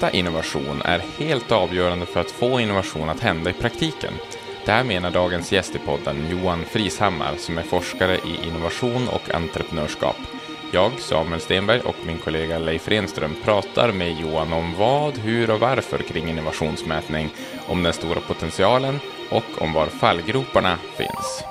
mäta innovation är helt avgörande för att få innovation att hända i praktiken. Det här menar dagens gäst i podden, Johan Frishammar, som är forskare i innovation och entreprenörskap. Jag, Samuel Stenberg och min kollega Leif Renström pratar med Johan om vad, hur och varför kring innovationsmätning, om den stora potentialen och om var fallgroparna finns.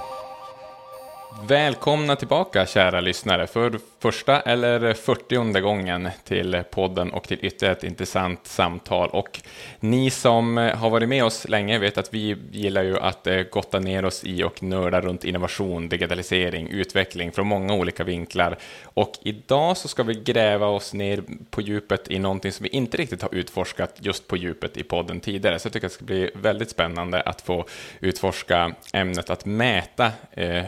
Välkomna tillbaka kära lyssnare för första eller fyrtionde gången till podden och till ytterligare ett intressant samtal. Och ni som har varit med oss länge vet att vi gillar ju att eh, gotta ner oss i och nörda runt innovation, digitalisering, utveckling från många olika vinklar. Och idag så ska vi gräva oss ner på djupet i någonting som vi inte riktigt har utforskat just på djupet i podden tidigare. Så jag tycker att det ska bli väldigt spännande att få utforska ämnet att mäta eh,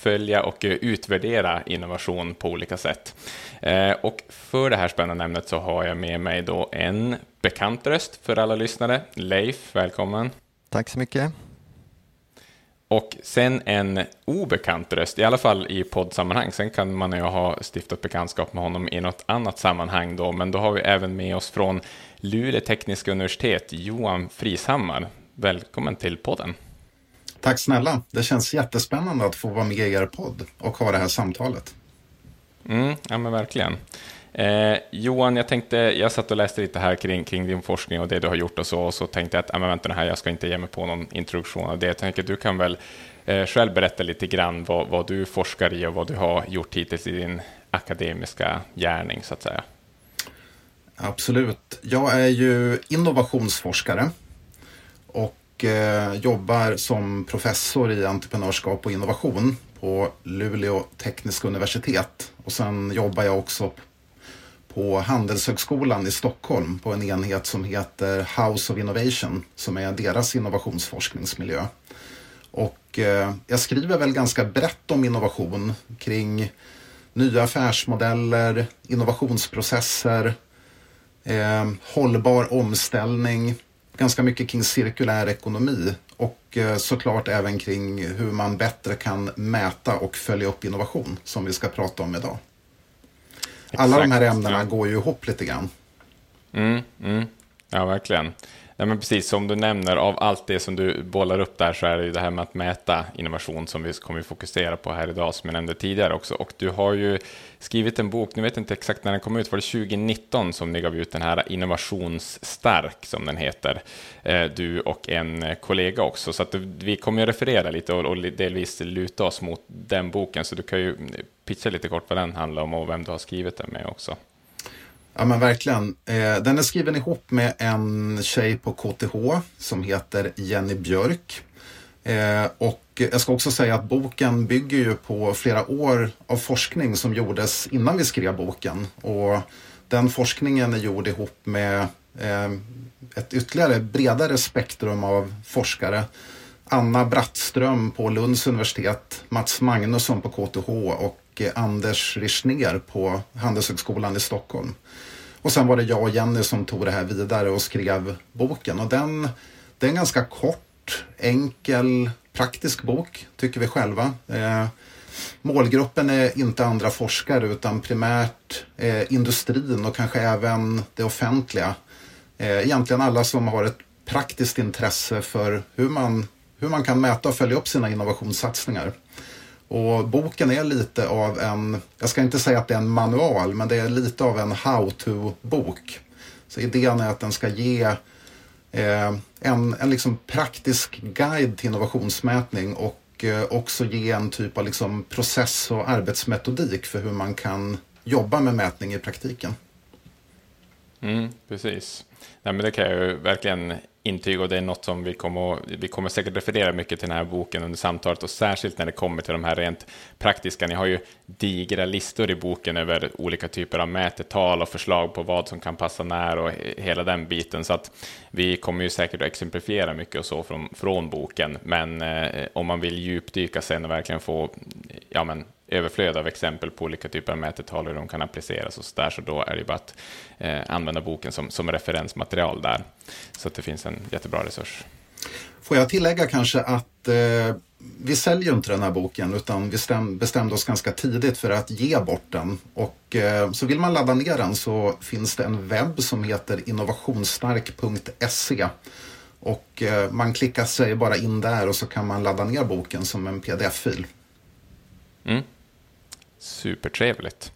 uppfölja och eh, utvärdera innovation på olika sätt. Eh, och för det här spännande ämnet så har jag med mig då en bekant röst för alla lyssnare. Leif, välkommen. Tack så mycket. Och sen en obekant röst, i alla fall i poddsammanhang. Sen kan man ju ha stiftat bekantskap med honom i något annat sammanhang då, men då har vi även med oss från Luleå tekniska universitet, Johan Frishammar. Välkommen till podden. Tack snälla. Det känns jättespännande att få vara med i er podd och ha det här samtalet. Mm, ja, men verkligen. Eh, Johan, jag tänkte, jag satt och läste lite här kring, kring din forskning och det du har gjort och så, och så tänkte jag att, ah, men vänta här, jag ska inte ge mig på någon introduktion av det. Jag tänker, du kan väl eh, själv berätta lite grann vad, vad du forskar i och vad du har gjort hittills i din akademiska gärning, så att säga. Absolut. Jag är ju innovationsforskare och Eh, jobbar som professor i entreprenörskap och innovation på Luleå tekniska universitet. Och sen jobbar jag också på Handelshögskolan i Stockholm på en enhet som heter House of Innovation som är deras innovationsforskningsmiljö. Och eh, jag skriver väl ganska brett om innovation kring nya affärsmodeller, innovationsprocesser, eh, hållbar omställning, ganska mycket kring cirkulär ekonomi och eh, såklart även kring hur man bättre kan mäta och följa upp innovation som vi ska prata om idag. Alla Exakt, de här ämnena ja. går ju ihop lite grann. Mm, mm. Ja, verkligen. Nej, men precis som du nämner, av allt det som du bollar upp där så är det ju det här med att mäta innovation som vi kommer fokusera på här idag, som jag nämnde tidigare också. Och du har ju skrivit en bok, nu vet jag inte exakt när den kom ut, var det 2019 som ni gav ut den här Innovationsstark, som den heter, eh, du och en kollega också. Så att vi kommer ju referera lite och delvis luta oss mot den boken, så du kan ju pitcha lite kort vad den handlar om och vem du har skrivit den med också. Ja men verkligen. Eh, den är skriven ihop med en tjej på KTH som heter Jenny Björk. Eh, och jag ska också säga att boken bygger ju på flera år av forskning som gjordes innan vi skrev boken. Och den forskningen är gjord ihop med eh, ett ytterligare bredare spektrum av forskare. Anna Brattström på Lunds universitet, Mats Magnusson på KTH och Anders Richner på Handelshögskolan i Stockholm. Och sen var det jag och Jenny som tog det här vidare och skrev boken. Och den, det är en ganska kort, enkel, praktisk bok, tycker vi själva. Eh, målgruppen är inte andra forskare utan primärt eh, industrin och kanske även det offentliga. Eh, egentligen alla som har ett praktiskt intresse för hur man, hur man kan mäta och följa upp sina innovationssatsningar. Och boken är lite av en, jag ska inte säga att det är en manual, men det är lite av en how-to-bok. Så idén är att den ska ge eh, en, en liksom praktisk guide till innovationsmätning och eh, också ge en typ av liksom process och arbetsmetodik för hur man kan jobba med mätning i praktiken. Mm, precis. Nej, men det kan jag ju verkligen intyg och det är något som vi kommer, vi kommer säkert referera mycket till den här boken under samtalet och särskilt när det kommer till de här rent praktiska. Ni har ju digra listor i boken över olika typer av mätetal och förslag på vad som kan passa när och hela den biten så att vi kommer ju säkert att exemplifiera mycket och så från, från boken men eh, om man vill djupdyka sen och verkligen få ja, men, överflöd av exempel på olika typer av mätetal hur de kan appliceras och så där, så då är det bara att eh, använda boken som, som referensmaterial där. Så att det finns en jättebra resurs. Får jag tillägga kanske att eh, vi säljer inte den här boken utan vi bestämde oss ganska tidigt för att ge bort den. Och eh, så vill man ladda ner den så finns det en webb som heter innovationsstark.se. Och eh, man klickar sig bara in där och så kan man ladda ner boken som en pdf-fil. Mm. Supertrevligt.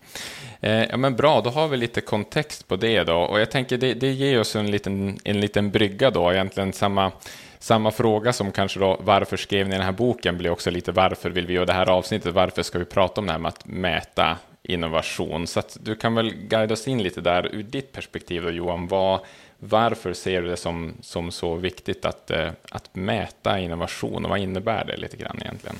Eh, ja, men bra, då har vi lite kontext på det då. Och jag tänker det, det ger oss en liten, en liten brygga då, egentligen samma samma fråga som kanske då varför skrev ni den här boken blir också lite varför vill vi göra det här avsnittet, varför ska vi prata om det här med att mäta innovation? Så att du kan väl guida oss in lite där ur ditt perspektiv då Johan, vad, varför ser du det som, som så viktigt att, eh, att mäta innovation och vad innebär det lite grann egentligen?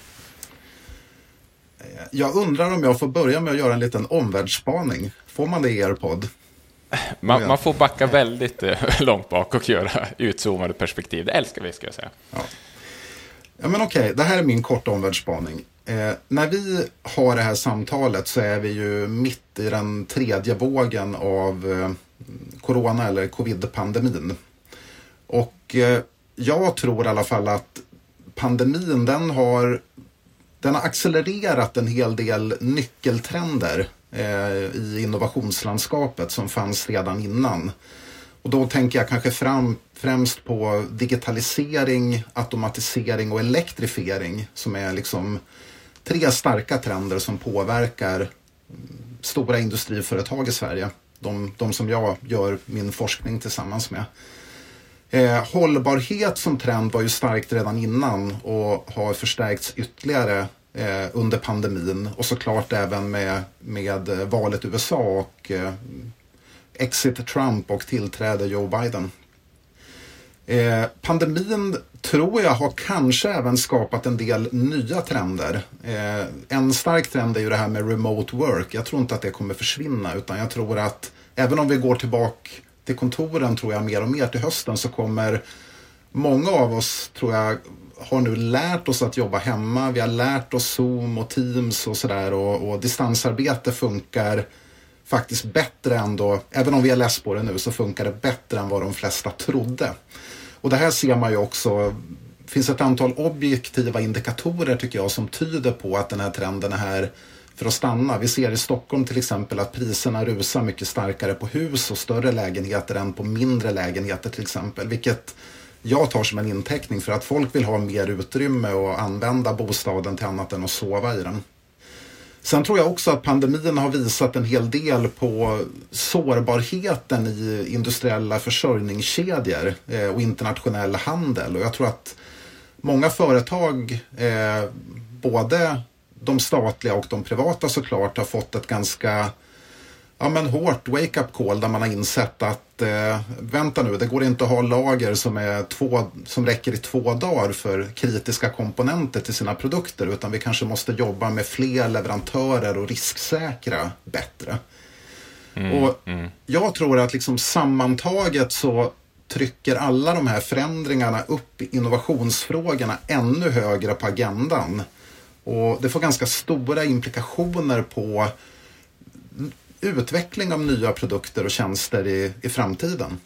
Jag undrar om jag får börja med att göra en liten omvärldsspaning. Får man det i er podd? Man, man, får backa väldigt eh, långt bak och göra utzoomade perspektiv. Det älskar vi, ska jag säga. Ja, ja men okej, okay. det här är min korta omvärldsspaning. Eh, när vi har det här samtalet så är vi ju mitt i den tredje vågen av eh, corona eller covid-pandemin. Och eh, jag tror i alla fall att pandemin den har, den har accelererat en hel del nyckeltrender Eh, i innovationslandskapet som fanns redan innan. Och då tänker jag kanske fram, främst på digitalisering, automatisering och elektrifiering som är liksom tre starka trender som påverkar stora industriföretag i Sverige. De, de som jag gör min forskning tillsammans med. Eh, hållbarhet som trend var ju starkt redan innan och har förstärkts ytterligare eh, under pandemin och såklart även med, med eh, valet i USA och eh, exit Trump och tillträde Joe Biden. Eh, pandemin tror jag har kanske även skapat en del nya trender. Eh, en stark trend är ju det här med remote work. Jag tror inte att det kommer försvinna utan jag tror att även om vi går tillbaka till kontoren tror jag mer och mer till hösten så kommer många av oss tror jag har nu lärt oss att jobba hemma. Vi har lärt oss Zoom och Teams och sådär och, och distansarbete funkar faktiskt bättre ändå. Även om vi är less på det nu så funkar det bättre än vad de flesta trodde. Och det här ser man ju också. Det finns ett antal objektiva indikatorer tycker jag som tyder på att den här trenden är här för att stanna. Vi ser i Stockholm till exempel att priserna rusar mycket starkare på hus och större lägenheter än på mindre lägenheter till exempel. Vilket jag tar som en inteckning för att folk vill ha mer utrymme och använda bostaden till annat än att sova i den. Sen tror jag också att pandemin har visat en hel del på sårbarheten i industriella försörjningskedjor eh, och internationell handel. Och jag tror att många företag, eh, både de statliga och de privata såklart, har fått ett ganska ja, men hårt wake-up call där man har insett att eh, vänta nu, det går inte att ha lager som, är två, som räcker i två dagar för kritiska komponenter till sina produkter utan vi kanske måste jobba med fler leverantörer och risksäkra bättre. Mm, och mm. Jag tror att liksom sammantaget så trycker alla de här förändringarna upp innovationsfrågorna ännu högre på agendan. Och det får ganska stora implikationer på utveckling av nya produkter och tjänster i, i framtiden.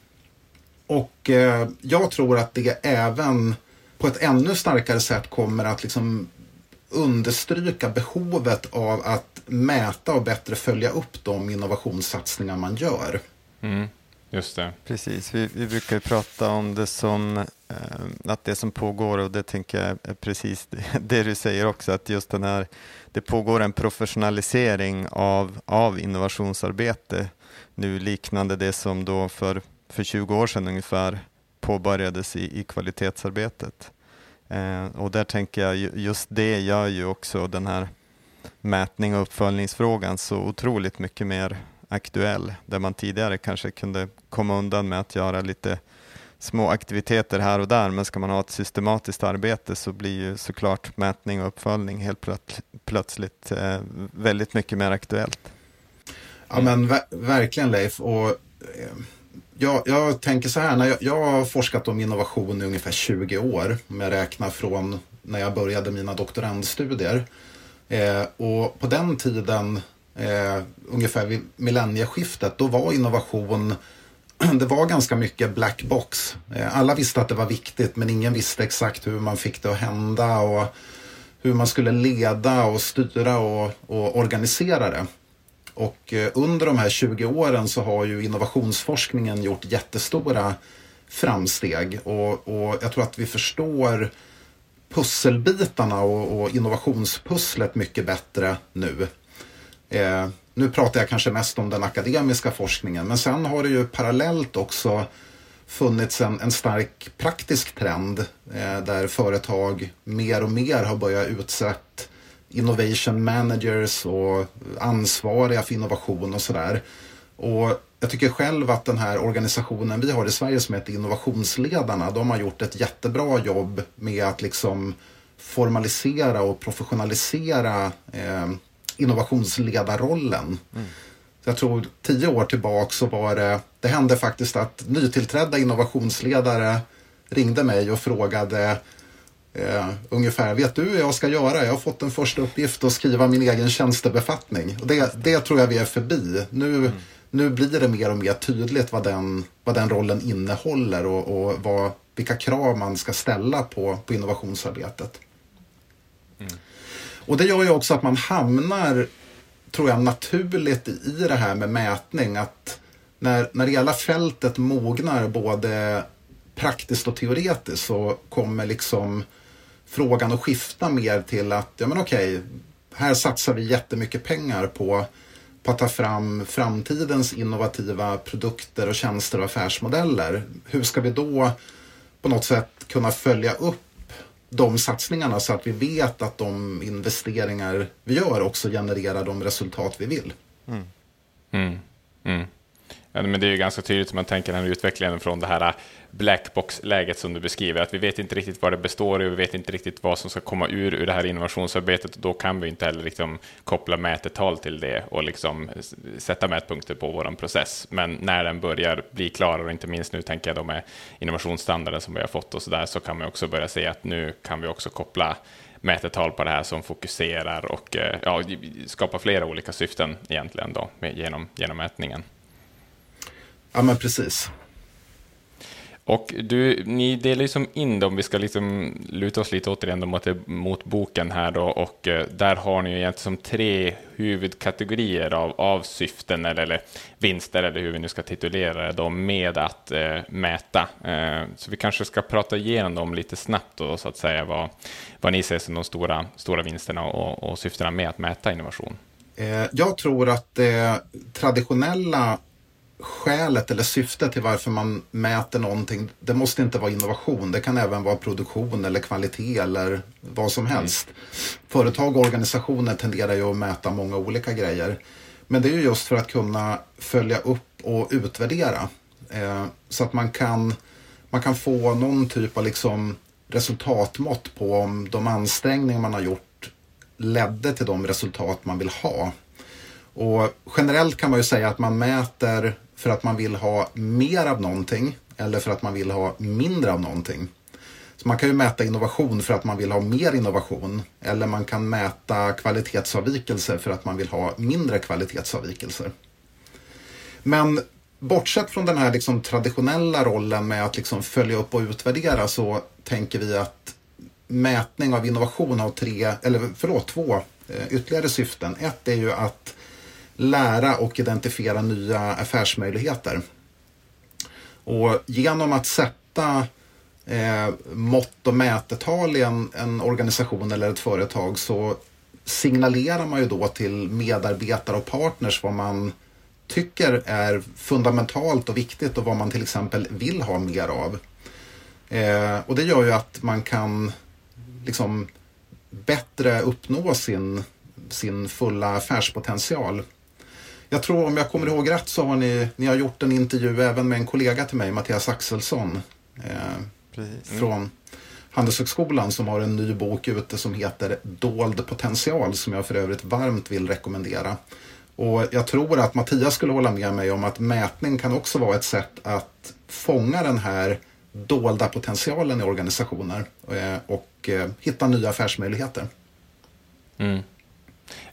Och eh, jag tror att det även på ett ännu starkare sätt kommer att liksom understryka behovet av att mäta och bättre följa upp de innovationssatsningar man gör. Mm, just det. Precis, vi, vi brukar prata om det som Eh, att det som pågår och det tänker jag är precis det, du säger också, att just den här det pågår en professionalisering av, av innovationsarbete nu liknande det som då för, för 20 år sedan ungefär påbörjades i, i kvalitetsarbetet. Eh, och där tänker jag just det gör ju också den här mätning och uppföljningsfrågan så otroligt mycket mer aktuell. Där man tidigare kanske kunde komma undan med att göra lite små aktiviteter här och där, men ska man ha ett systematiskt arbete så blir ju såklart mätning och uppföljning helt plötsligt eh, väldigt mycket mer aktuellt. Ja men ver verkligen Leif. Och, eh, jag, jag, tänker så här, när jag, jag, har forskat om innovation i ungefär 20 år, om jag räknar från när jag började mina doktorandstudier. Eh, och på den tiden, eh, ungefär vid millennieskiftet, då var innovation det var ganska mycket black box. Eh, alla visste att det var viktigt men ingen visste exakt hur man fick det att hända. Och hur man skulle leda och styra och, och organisera det. Och eh, under de här 20 åren så har ju innovationsforskningen gjort jättestora framsteg och, och jag tror att vi förstår pusselbitarna och, och innovationspusslet mycket bättre nu. Eh, nu pratar jag kanske mest om den akademiska forskningen men sen har det ju parallellt också funnits en, en stark praktisk trend eh, där företag mer och mer har börjat utsätta innovation managers och ansvariga för innovation och sådär. Och jag tycker själv att den här organisationen vi har i Sverige som heter Innovationsledarna, de har gjort ett jättebra jobb med att liksom formalisera och professionalisera eh, innovationsledarrollen. Mm. jag tror tio år tillbaka så var det, det hände faktiskt att nytillträdda innovationsledare ringde mig och frågade eh, ungefär, vet du hur jag ska göra? Jag har fått en första uppgift att skriva min egen tjänstebefattning. Och det, det tror jag vi är förbi. Nu, mm. nu blir det mer och mer tydligt vad den, vad den rollen innehåller och, och vad, vilka krav man ska ställa på, på innovationsarbetet. Och det gör ju också att man hamnar, tror jag, naturligt i det här med mätning. Att när, när hela fältet mognar både praktiskt och teoretiskt så kommer liksom frågan att skifta mer till att, ja men okej, här satsar vi jättemycket pengar på, på att ta fram framtidens innovativa produkter och tjänster och affärsmodeller. Hur ska vi då på något sätt kunna följa upp de satsningarna så att vi vet att de investeringar vi gör också genererar de resultat vi vill. Mm. Mm. Mm. Ja, men det är ju ganska tydligt om man tänker den utvecklingen från det här blackbox-läget som du beskriver, att vi vet inte riktigt vad det består i, vi vet inte riktigt vad som ska komma ur, ur det här innovationsarbetet och då kan vi inte heller liksom koppla mätetal till det och liksom sätta mätpunkter på vår process. Men när den börjar bli klarare, inte minst nu tänker jag då med innovationsstandarden som vi har fått och så där, så kan man också börja se att nu kan vi också koppla mätetal på det här som fokuserar och eh, ja, skapar flera olika syften egentligen då, genom, genom mätningen. Ja, men precis. Och du, ni delar ju som liksom in dem, vi ska liksom luta oss lite återigen mot, mot boken här då, och eh, där har ni ju egentligen som tre huvudkategorier av, av syften eller, eller vinster, eller hur vi nu ska titulera det, då, med att eh, mäta. Eh, så vi kanske ska prata igenom dem lite snabbt då, så att säga, vad, vad ni ser som de stora, stora vinsterna och, och syftena med att mäta innovation. Eh, jag tror att det traditionella skälet eller syftet till varför man mäter någonting, det måste inte vara innovation. Det kan även vara produktion eller kvalitet eller vad som helst. Mm. Företag och organisationer tenderar ju att mäta många olika grejer. Men det är ju just för att kunna följa upp och utvärdera. Eh, så att man kan, man kan få någon typ av liksom resultatmått på om de ansträngningar man har gjort ledde till de resultat man vill ha. Och generellt kan man ju säga att man mäter för att man vill ha mer av någonting eller för att man vill ha mindre av någonting. Så man kan ju mäta innovation för att man vill ha mer innovation eller man kan mäta kvalitetsavvikelser för att man vill ha mindre kvalitetsavvikelser. Men bortsett från den här liksom traditionella rollen med att liksom följa upp och utvärdera så tänker vi att mätning av innovation har tre, eller förlåt, två eh, ytterligare syften. Ett är ju att lära och identifiera nya affärsmöjligheter. Och genom att sätta eh, mått och mätetal i en, en, organisation eller ett företag så signalerar man ju då till medarbetare och partners vad man tycker är fundamentalt och viktigt och vad man till exempel vill ha mer av. Eh, och det gör ju att man kan liksom bättre uppnå sin, sin fulla affärspotential. Jag tror om jag kommer ihåg rätt så har ni, ni har gjort en intervju även med en kollega till mig, Mattias Axelsson. Eh, från Handelshögskolan som har en ny bok ute som heter Dold potential som jag för övrigt varmt vill rekommendera. Och jag tror att Mattias skulle hålla med mig om att mätning kan också vara ett sätt att fånga den här dolda potentialen i organisationer eh, och eh, hitta nya affärsmöjligheter. Mm.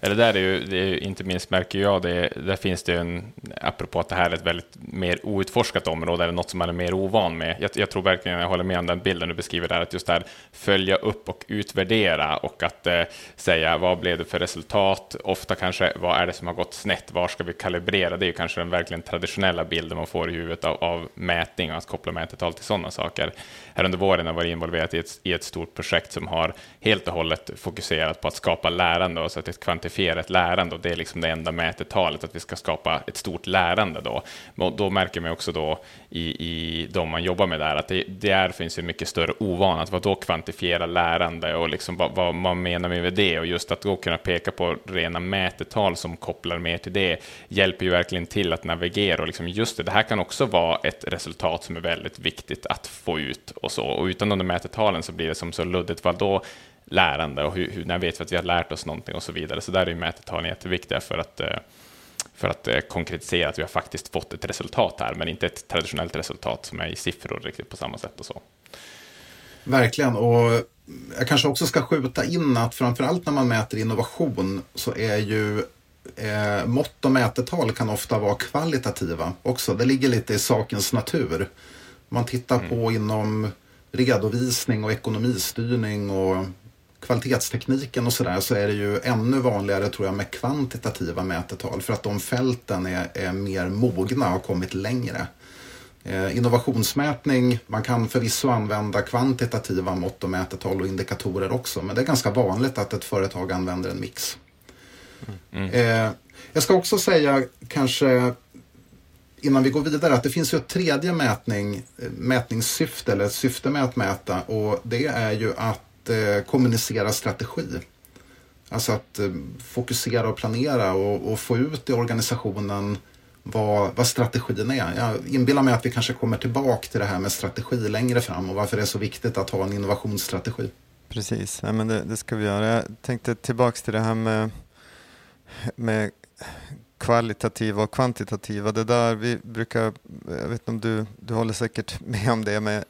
Eller där är ju, det är, inte minst märker jag det, där finns det en, apropå att det här är ett väldigt mer outforskat område, eller något som man är mer ovan med. Jag, jag tror verkligen, jag håller med om den bilden du beskriver där, att just det här följa upp och utvärdera och att eh, säga vad blev det för resultat? Ofta kanske, vad är det som har gått snett? Var ska vi kalibrera? Det är ju kanske den verkligen traditionella bilden man får i huvudet av, av mätning och att koppla mätetal till sådana saker. Här under våren har jag varit involverad i ett, i ett stort projekt som har helt och hållet fokuserat på att skapa lärande och så att ett kvantifiera ett lärande och det är liksom det enda mätetalet, att vi ska skapa ett stort lärande då. Och då märker man också då i, i de man jobbar med där att det, där finns ju mycket större ovana, att vad då kvantifiera lärande och liksom vad, vad man menar med det? Och just att då kunna peka på rena mätetal som kopplar mer till det hjälper ju verkligen till att navigera och liksom just det, det här kan också vara ett resultat som är väldigt viktigt att få ut och så. Och utan de där mätetalen så blir det som så luddigt, vad då lärande och hur, hur, när vet vi att vi har lärt oss någonting och så vidare. Så där är ju mätetalen jätteviktiga för att, eh, för att eh, konkretisera att vi har faktiskt fått ett resultat här, men inte ett traditionellt resultat som är i siffror riktigt på samma sätt och så. Verkligen, och jag kanske också ska skjuta in att framförallt när man mäter innovation så är ju eh, mått och mätetal kan ofta vara kvalitativa också. Det ligger lite i sakens natur. Man tittar mm. på inom redovisning och ekonomistyrning och kvalitetstekniken och sådär så är det ju ännu vanligare tror jag med kvantitativa mätetal för att de fälten är, är mer mogna och har kommit längre. Eh, innovationsmätning, man kan förvisso använda kvantitativa mått och mätetal och indikatorer också men det är ganska vanligt att ett företag använder en mix. Mm. Eh, jag ska också säga kanske innan vi går vidare att det finns ju ett tredje mätning, eh, mätningssyfte eller ett syfte med att mäta och det är ju att eh, kommunicera strategi. Alltså att eh, fokusera och planera och, och, få ut i organisationen vad, vad strategin är. Jag inbillar mig att vi kanske kommer tillbaka till det här med strategi längre fram och varför det är så viktigt att ha en innovationsstrategi. Precis, ja, men det, det ska vi göra. Jag tänkte tillbaka till det här med, med kvalitativa och kvantitativa. Det där vi brukar, jag vet inte om du, du håller säkert med om det, men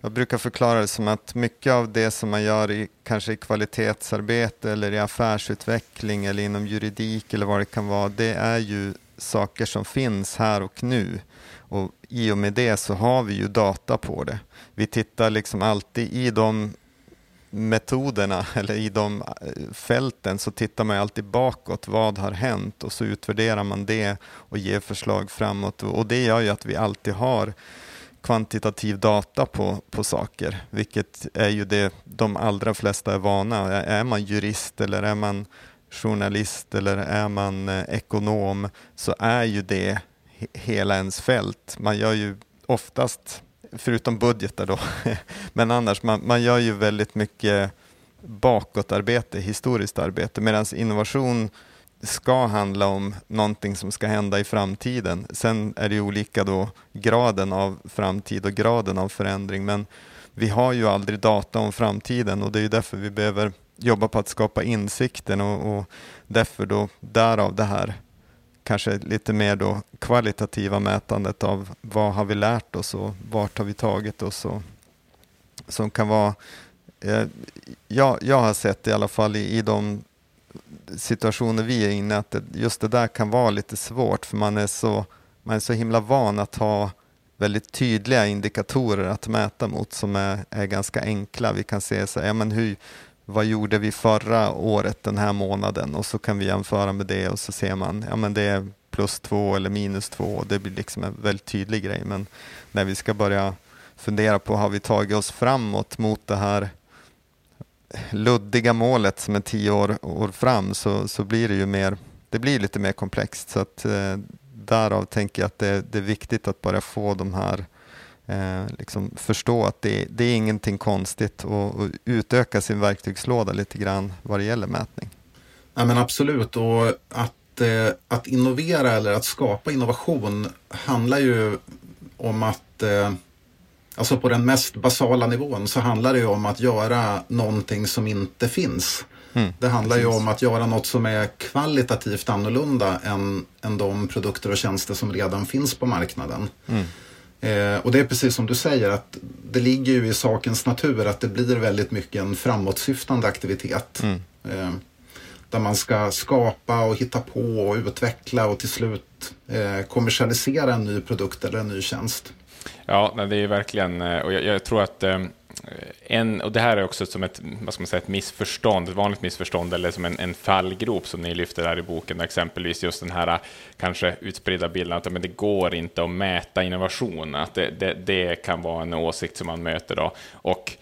jag brukar förklara det som att mycket av det som man gör i, kanske i kvalitetsarbete eller i affärsutveckling eller inom juridik eller vad det kan vara, det är ju saker som finns här och nu. Och i och med det så har vi ju data på det. Vi tittar liksom alltid i de metoderna eller i de eh, fälten så tittar man alltid bakåt. Vad har hänt? Och så utvärderar man det och ger förslag framåt. Och det gör ju att vi alltid har kvantitativ data på, på saker, vilket är ju det de allra flesta är vana. Är man jurist eller är man journalist eller är man eh, ekonom så är ju det hela ens fält. Man gör ju oftast förutom budgetar då. Men annars, man, man gör ju väldigt mycket bakåtarbete, historiskt arbete, medan innovation ska handla om någonting som ska hända i framtiden. Sen är det ju olika då graden av framtid och graden av förändring, men vi har ju aldrig data om framtiden och det är ju därför vi behöver jobba på att skapa insikten och, och därför då därav det här kanske lite mer då kvalitativa mätandet av vad har vi lärt oss och vart har vi tagit oss och som kan vara eh, jag, jag har sett i alla fall i, i de situationer vi är inne att just det där kan vara lite svårt för man är så, man är så himla van att ha väldigt tydliga indikatorer att mäta mot som är, är ganska enkla. Vi kan se så, ja, men hur, vad gjorde vi förra året den här månaden och så kan vi jämföra med det och så ser man, ja men det är plus två eller minus två. Det blir liksom en väldigt tydlig grej. Men när vi ska börja fundera på, har vi tagit oss framåt mot det här luddiga målet som är tio år, år fram så, så blir det ju mer, det blir lite mer komplext. Så att eh, därav tänker jag att det, det är viktigt att bara få de här eh, liksom förstå att det, det, är ingenting konstigt och, och, utöka sin verktygslåda lite grann vad det gäller mätning. Ja, men absolut, och att, eh, att innovera eller att skapa innovation handlar ju om att eh, Alltså på den mest basala nivån så handlar det ju om att göra någonting som inte finns. Mm, det handlar precis. ju om att göra något som är kvalitativt annorlunda än, än de produkter och tjänster som redan finns på marknaden. Mm. Eh, och det är precis som du säger att det ligger ju i sakens natur att det blir väldigt mycket en framåtsyftande aktivitet. Mm. Eh, där man ska skapa och hitta på och utveckla och till slut eh, kommersialisera en ny produkt eller en ny tjänst. Ja, det är verkligen, eh, och jag, jag tror att eh, en, och det här är också som ett, vad ska man säga, ett missförstånd, ett vanligt missförstånd eller som en, en fallgrop som ni lyfter där i boken, exempelvis just den här eh, kanske utspridda bilden att men det går inte att mäta innovation, att det, det, det kan vara en åsikt som man möter då. Och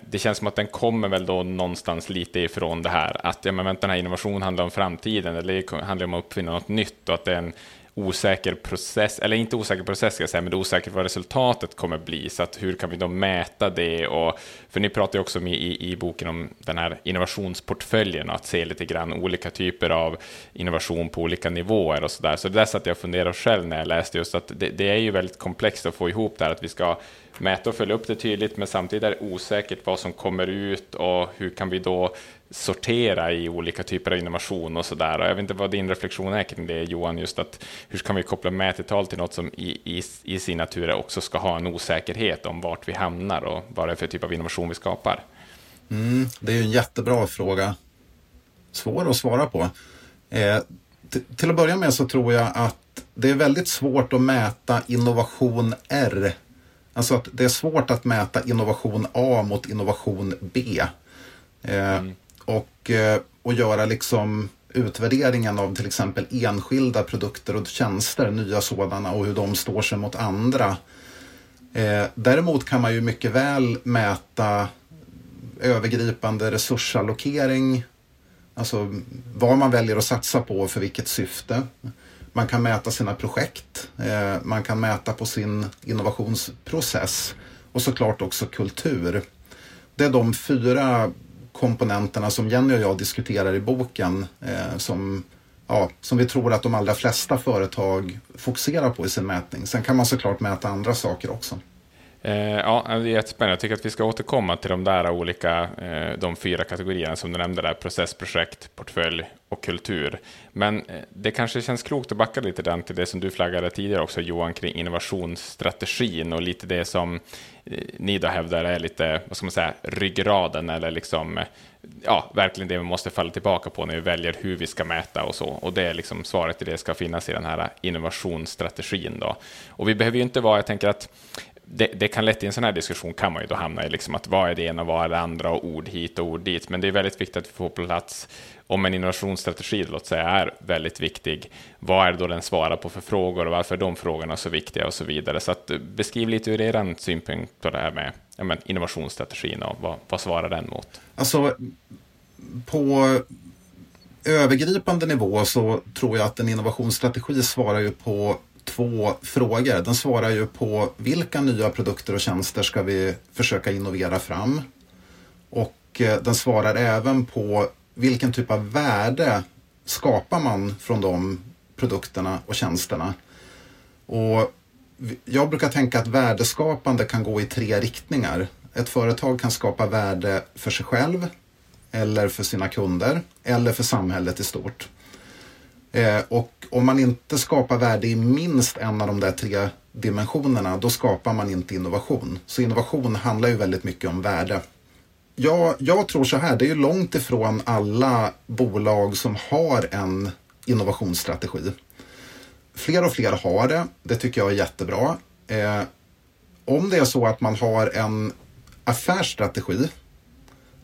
det känns som att den kommer väl då någonstans lite ifrån det här att ja, men vänta, den här innovationen handlar om framtiden, eller det handlar om att uppfinna något nytt och att det är en osäker process, eller inte osäker process ska jag säga, men det är osäkert vad resultatet kommer bli. Så att hur kan vi då mäta det? Och, för ni pratar ju också i, i, i boken om den här innovationsportföljen och att se lite grann olika typer av innovation på olika nivåer och så där. Så det där satt jag och funderade själv när jag läste just att det, det är ju väldigt komplext att få ihop det här, att vi ska mäta och följa upp det tydligt, men samtidigt är det osäkert vad som kommer ut och hur kan vi då sortera i olika typer av innovation och så där. Och jag vet inte vad din reflektion är kring det Johan, just att hur kan vi koppla mätetal till något som i, i, i sin natur också ska ha en osäkerhet om vart vi hamnar och vad det är för typ av innovation vi skapar? Mm, det är ju en jättebra fråga. Svår att svara på. Eh, till att börja med så tror jag att det är väldigt svårt att mäta innovation R Alltså att det är svårt att mäta innovation A mot innovation B. Eh, mm och, eh, och göra liksom utvärderingen av till exempel enskilda produkter och tjänster, nya sådana och hur de står sig mot andra. Eh, däremot kan man ju mycket väl mäta övergripande resursallokering, alltså vad man väljer att satsa på och för vilket syfte. Man kan mäta sina projekt, eh, man kan mäta på sin innovationsprocess och såklart också kultur. Det är de fyra komponenterna som Jenny och jag diskuterar i boken eh, som, ja, som vi tror att de allra flesta företag fokuserar på i sin mätning. Sen kan man såklart mäta andra saker också. Eh, ja, det är jättespännande. Jag tycker att vi ska återkomma till de där olika, eh, de fyra kategorierna som du nämnde där, process, projekt, portfölj och kultur. Men eh, det kanske känns klokt att backa lite grann till det som du flaggade tidigare också Johan, kring innovationsstrategin och lite det som ni då hävdar är lite, vad ska man säga, ryggraden eller liksom, ja, verkligen det vi måste falla tillbaka på när vi väljer hur vi ska mäta och så. Och det är liksom svaret till det ska finnas i den här innovationsstrategin då. Och vi behöver ju inte vara, jag tänker att det, det, kan lätt i en sån här diskussion kan man ju då hamna i liksom att vad är det ena och vad är det andra och ord hit och ord dit. Men det är väldigt viktigt att vi får på plats om en innovationsstrategi låt säga är väldigt viktig. Vad är det då den svarar på för frågor och varför är de frågorna så viktiga och så vidare. Så att, eh, beskriv lite ur er synpunkt på det här med ja, men, innovationsstrategin och vad, vad svarar den mot? Alltså på övergripande nivå så tror jag att en innovationsstrategi svarar ju på två frågor. Den svarar ju på vilka nya produkter och tjänster ska vi försöka innovera fram? Och eh, den svarar även på vilken typ av värde skapar man från de produkterna och tjänsterna? Och jag brukar tänka att värdeskapande kan gå i tre riktningar. Ett företag kan skapa värde för sig själv eller för sina kunder eller för samhället i stort. Eh, och om man inte skapar värde i minst en av de där tre dimensionerna, då skapar man inte innovation. Så innovation handlar ju väldigt mycket om värde. Jag, jag tror så här, det är ju långt ifrån alla bolag som har en innovationsstrategi. Fler och fler har det, det tycker jag är jättebra. Eh, om det är så att man har en affärsstrategi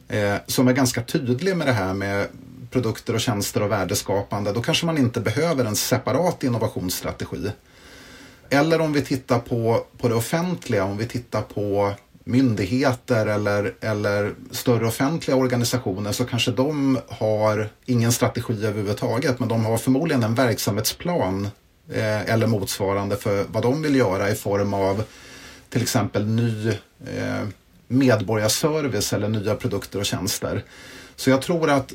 eh, som är ganska tydlig med det här med produkter och tjänster och värdeskapande, då kanske man inte behöver en separat innovationsstrategi. Eller om vi tittar på, på det offentliga, om vi tittar på myndigheter eller, eller större offentliga organisationer så kanske de har ingen strategi överhuvudtaget men de har förmodligen en verksamhetsplan eh, eller motsvarande för vad de vill göra i form av till exempel ny eh, medborgarservice eller nya produkter och tjänster. Så jag tror att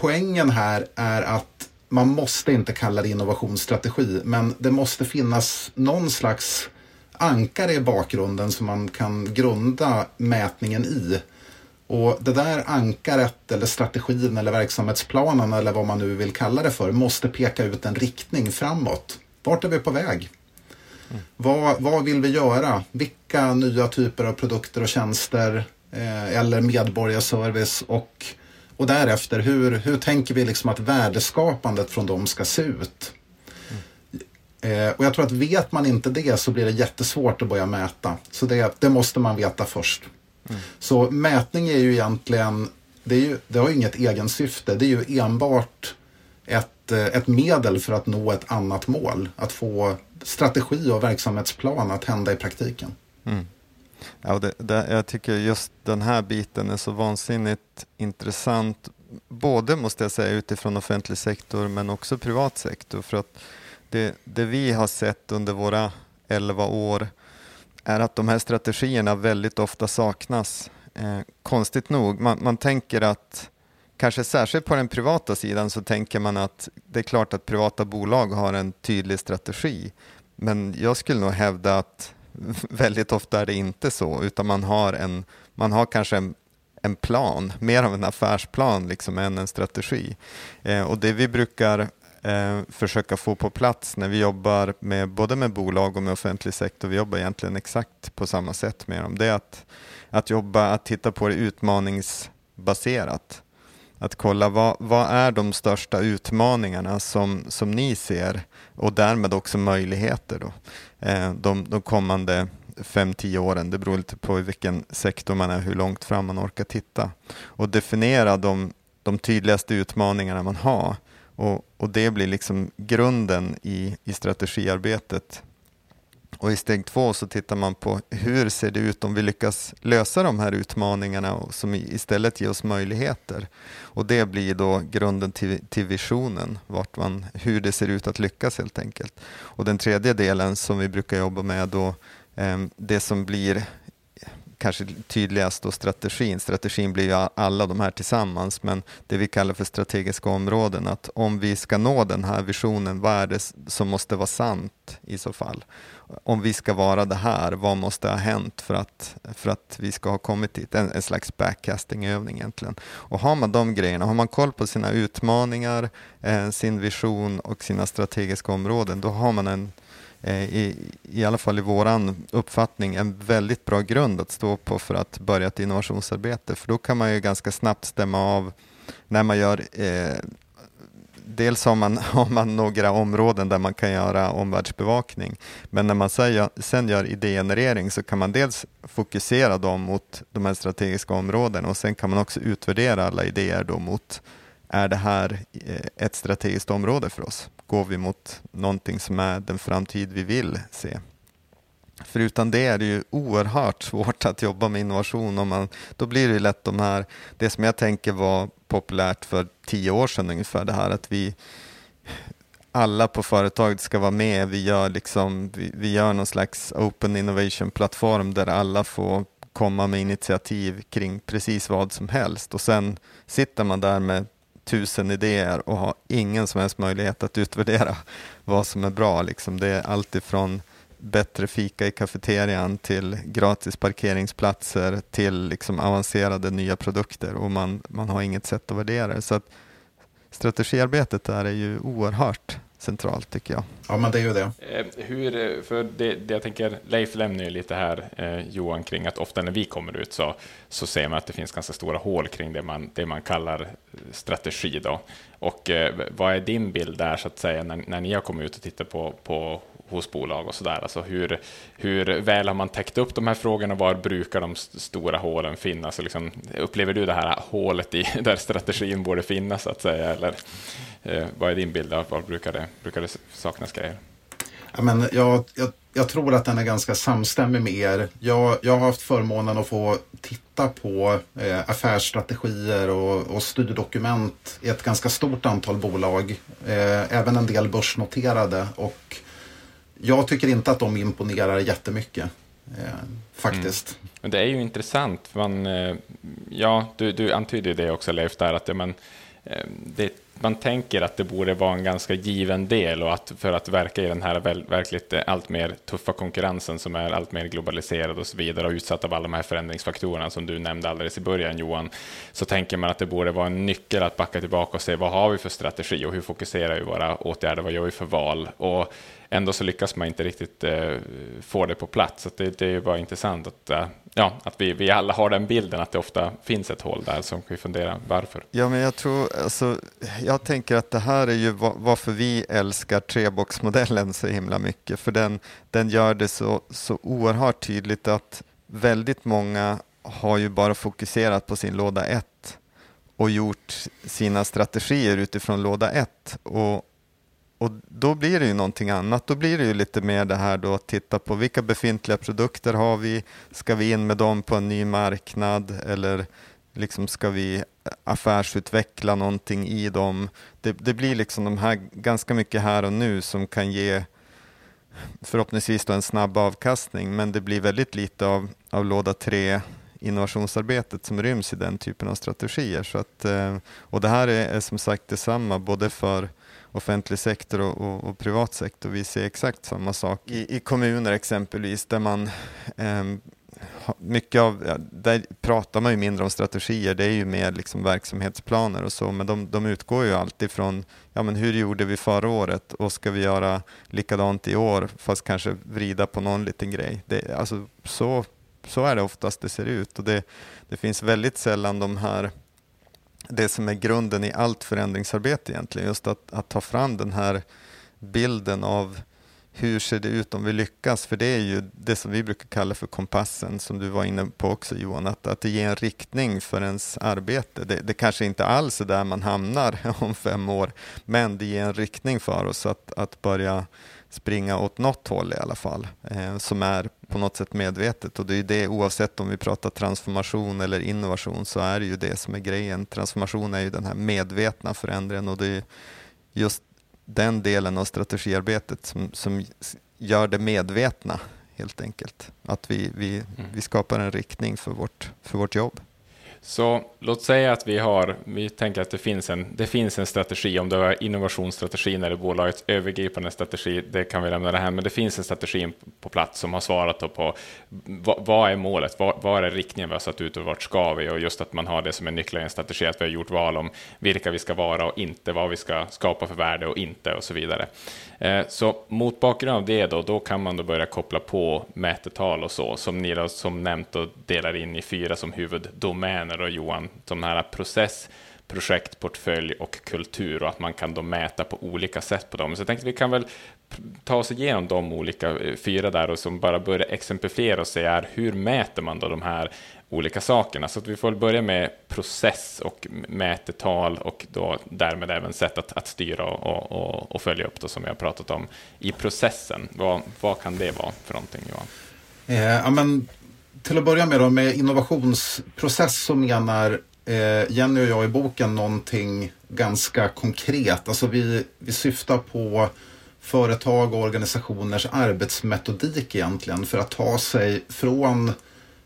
poängen här är att man måste inte kalla det innovationsstrategi, men det måste finnas någon slags ankare i bakgrunden som man kan grunda mätningen i. Och det där ankaret eller strategin eller verksamhetsplanen eller vad man nu vill kalla det för måste peka ut en riktning framåt. Vart är vi på väg? Mm. Vad, vad vill vi göra? Vilka nya typer av produkter och tjänster eh, eller medborgarservice och och därefter, hur, hur tänker vi liksom att värdeskapandet från dem ska se ut? Eh, och jag tror att vet man inte det så blir det jättesvårt att börja mäta. Så det, det måste man veta först. Mm. Så mätning är ju egentligen, det, är ju, det har ju inget egensyfte. Det är ju enbart ett, eh, ett medel för att nå ett annat mål. Att få strategi och verksamhetsplan att hända i praktiken. Mm. Ja, det, det, jag tycker just den här biten är så vansinnigt intressant. Både måste jag säga utifrån offentlig sektor men också privat sektor. För att det, det vi har sett under våra 11 år är att de här strategierna väldigt ofta saknas. Eh, konstigt nog, man, man tänker att kanske särskilt på den privata sidan så tänker man att det är klart att privata bolag har en tydlig strategi. Men jag skulle nog hävda att väldigt ofta är det inte så, utan man har, en, man har kanske en, en plan, mer av en affärsplan liksom, än en strategi. Eh, och det vi brukar eh, försöka få på plats när vi jobbar med både med bolag och med offentlig sektor, vi jobbar egentligen exakt på samma sätt med dem, det är att, att jobba, att titta på det utmaningsbaserat. Att kolla vad, vad är de största utmaningarna som, som ni ser och därmed också möjligheter då, eh, de, de kommande 5-10 åren. Det beror lite på i vilken sektor man är, hur långt fram man orkar titta. Och definiera de, de tydligaste utmaningarna man har. Och, och det blir liksom grunden i, i strategiarbetet. Och i steg två så tittar man på hur ser det ut om vi lyckas lösa de här utmaningarna som istället ger oss möjligheter. Och det blir då grunden till, till visionen, vart man, hur det ser ut att lyckas helt enkelt. Och den tredje delen som vi brukar jobba med då, eh, det som blir kanske tydligast då strategin. Strategin blir ju alla de här tillsammans, men det vi kallar för strategiska områden, att om vi ska nå den här visionen, vad är det som måste vara sant i så fall? Om vi ska vara det här, vad måste ha hänt för att, för att vi ska ha kommit dit? En, en slags backcastingövning egentligen. Och har man de grejerna, har man koll på sina utmaningar, eh, sin vision och sina strategiska områden, då har man en Eh, i, i alla fall i vår uppfattning, en väldigt bra grund att stå på för att börja ett innovationsarbete. För då kan man ju ganska snabbt stämma av när man gör eh, Dels har man, har man några områden där man kan göra omvärldsbevakning, men när man sen gör idégenerering så kan man dels fokusera dem mot de här strategiska områdena och sen kan man också utvärdera alla idéer då mot är det här eh, ett strategiskt område för oss? Går vi mot någonting som är den framtid vi vill se? För utan det är det ju oerhört svårt att jobba med innovation. Om man, då blir det lätt de här, det som jag tänker var populärt för tio år sedan ungefär, det här att vi alla på företaget ska vara med. Vi gör, liksom, vi, vi gör någon slags open innovation-plattform där alla får komma med initiativ kring precis vad som helst och sen sitter man där med tusen idéer och har ingen som helst möjlighet att utvärdera vad som är bra. Liksom. Det är alltifrån bättre fika i kafeterian till gratis parkeringsplatser till liksom avancerade nya produkter och man, man har inget sätt att värdera det. Så att strategiarbetet där är ju oerhört centralt tycker jag. Ja, men det är ju det. Eh, hur, eh, för det, det jag tänker, Leif lämnar ju lite här, eh, Johan, kring att ofta när vi kommer ut så, så ser man att det finns ganska stora hål kring det man, det man kallar strategi. Då. Och eh, vad är din bild där, så att säga, när, när ni har kommit ut och tittat på, på hos bolag och sådär. Alltså hur, hur väl har man täckt upp de här frågorna var brukar de stora hålen finnas? Och liksom, upplever du det här hålet i, där strategin borde finnas, så att säga? Eller eh, vad är din bild av var brukar det, brukar det saknas grejer? Ja, men jag, jag, jag, tror att den är ganska samstämmig med er. Jag, jag har haft förmånen att få titta på eh, affärsstrategier och, och styrdokument i ett ganska stort antal bolag. Eh, även en del börsnoterade. Och jag tycker inte att de imponerar jättemycket. Eh, faktiskt. Mm. Men det är ju intressant. Man, eh, ja, du, du antyder det också Leif, där, att det, man, eh, det, man tänker att det borde vara en ganska given del och att för att verka i den här verkligt eh, allt mer tuffa konkurrensen som är allt mer globaliserad och så vidare och utsatt av alla de här förändringsfaktorerna som du nämnde alldeles i början Johan, så tänker man att det borde vara en nyckel att backa tillbaka och se vad har vi för strategi och hur fokuserar vi våra åtgärder, vad gör vi för val? Och ändå så lyckas man inte riktigt eh, få det på plats. Så det, det är bara intressant att, eh, ja, att vi, vi alla har den bilden att det ofta finns ett hål där som vi fundera varför. Ja, men jag tror, alltså, jag tänker att det här är ju varför vi älskar treboxmodellen så himla mycket, för den, den gör det så, så oerhört tydligt att väldigt många har ju bara fokuserat på sin låda 1 och gjort sina strategier utifrån låda 1. Och, och då blir det ju någonting annat. Då blir det ju lite mer det här då att titta på vilka befintliga produkter har vi? Ska vi in med dem på en ny marknad eller liksom ska vi affärsutveckla någonting i dem? Det, det blir liksom de här ganska mycket här och nu som kan ge förhoppningsvis då en snabb avkastning, men det blir väldigt lite av, av låda tre innovationsarbetet som ryms i den typen av strategier. Så att, eh, och det här är, är som sagt detsamma både för offentlig sektor och, och, och, privat sektor. Vi ser exakt samma sak i, i kommuner exempelvis där man eh, mycket av, där pratar man ju mindre om strategier, det är ju mer liksom verksamhetsplaner och så, men de, de utgår ju alltid från ja, men hur gjorde vi förra året och ska vi göra likadant i år fast kanske vrida på någon liten grej. Det, alltså, så, så är det oftast det ser ut och det, det finns väldigt sällan de här det som är grunden i allt förändringsarbete egentligen, just att, att ta fram den här bilden av hur ser det ut om vi lyckas? För det är ju det som vi brukar kalla för kompassen, som du var inne på också Johan, att, att det ger en riktning för ens arbete. Det, det kanske inte alls är där man hamnar om fem år, men det ger en riktning för oss att, att börja springa åt något håll i alla fall, eh, som är på något sätt medvetet. Och det är det oavsett om vi pratar transformation eller innovation så är det ju det som är grejen. Transformation är ju den här medvetna förändringen och det är just den delen av strategiarbetet som, som gör det medvetna helt enkelt. Att vi, vi, mm. vi skapar en riktning för vårt, för vårt jobb. Så låt säga att vi har, vi tänker att det finns en, det finns en strategi, om det var innovationsstrategin eller bolagets övergripande strategi, det kan vi lämna det här, men det finns en strategi på plats som har svarat på vad, vad är målet, vad, vad, är riktningen vi har satt ut och vart ska vi? Och just att man har det som en nyckel i en strategi, att vi har gjort val om vilka vi ska vara och inte, vad vi ska skapa för värde och inte och så vidare. Eh, så mot bakgrund av det då, då kan man då börja koppla på mätetal och så, som ni då, som nämnt och delar in i fyra som huvuddomäner och Johan, som här process, projekt, portfölj och kultur och att man kan då mäta på olika sätt på dem. Så jag tänkte vi kan väl ta oss igenom de olika eh, fyra där och som bara börja exemplifiera och se hur mäter man då de här olika sakerna. Så att vi får börja med process och mätetal och då därmed även sätt att, att styra och, och, och följa upp då, som vi har pratat om i processen. Vad, vad kan det vara för någonting Johan? Eh, ja, men, till att börja med då, med innovationsprocess så menar eh, Jenny och jag i boken någonting ganska konkret. Alltså vi, vi syftar på företag och organisationers arbetsmetodik egentligen för att ta sig från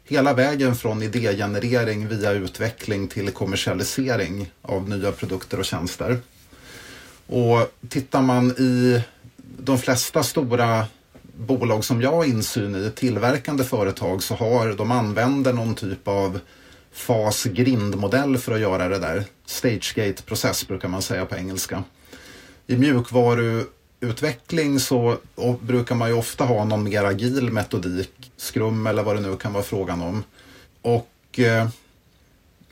hela vägen från idégenerering via utveckling till kommersialisering av nya produkter och tjänster. Och tittar man i de flesta stora bolag som jag har insyn i, tillverkande företag, så har de använder någon typ av fas grindmodell för att göra det där. Stagegate-process brukar man säga på engelska. I mjukvaruutveckling så brukar man ju ofta ha någon mer agil metodik, skrum eller vad det nu kan vara frågan om. Och eh,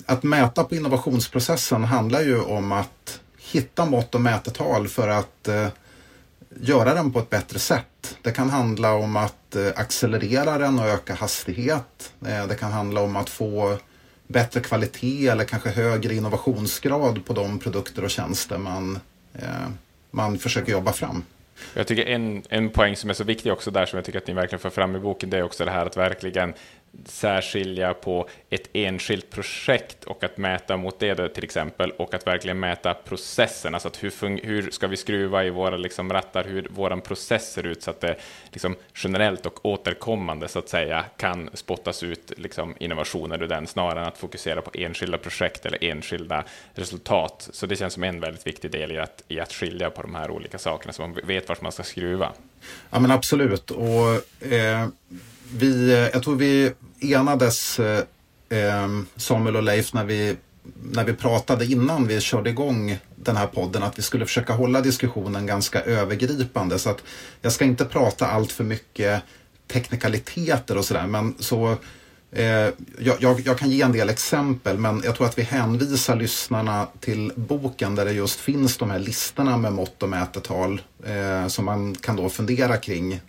att mäta på innovationsprocessen handlar ju om att hitta mått och mätetal för att eh, göra den på ett bättre sätt. Det kan handla om att eh, accelerera den och öka hastighet. Eh, det kan handla om att få bättre kvalitet eller kanske högre innovationsgrad på de produkter och tjänster man, eh, man försöker jobba fram. Jag tycker en, en poäng som är så viktig också där som jag tycker att ni verkligen får fram i boken, det är också det här att verkligen särskilja på ett enskilt projekt och att mäta mot det till exempel och att verkligen mäta processen, alltså att hur, hur ska vi skruva i våra liksom rattar, hur vår process ser ut så att det liksom generellt och återkommande så att säga kan spottas ut liksom innovationer ur den snarare än att fokusera på enskilda projekt eller enskilda resultat. Så det känns som en väldigt viktig del i att, i att skilja på de här olika sakerna så man vet vart man ska skruva. Ja men absolut och eh vi, jag tror vi enades, eh, eh, Samuel och Leif, när vi, när vi pratade innan vi körde igång den här podden att vi skulle försöka hålla diskussionen ganska övergripande. Så att jag ska inte prata allt för mycket teknikaliteter och sådär. Men så eh, jag, jag, jag, kan ge en del exempel men jag tror att vi hänvisar lyssnarna till boken där det just finns de här listorna med mått och mätetal eh, som man kan då fundera kring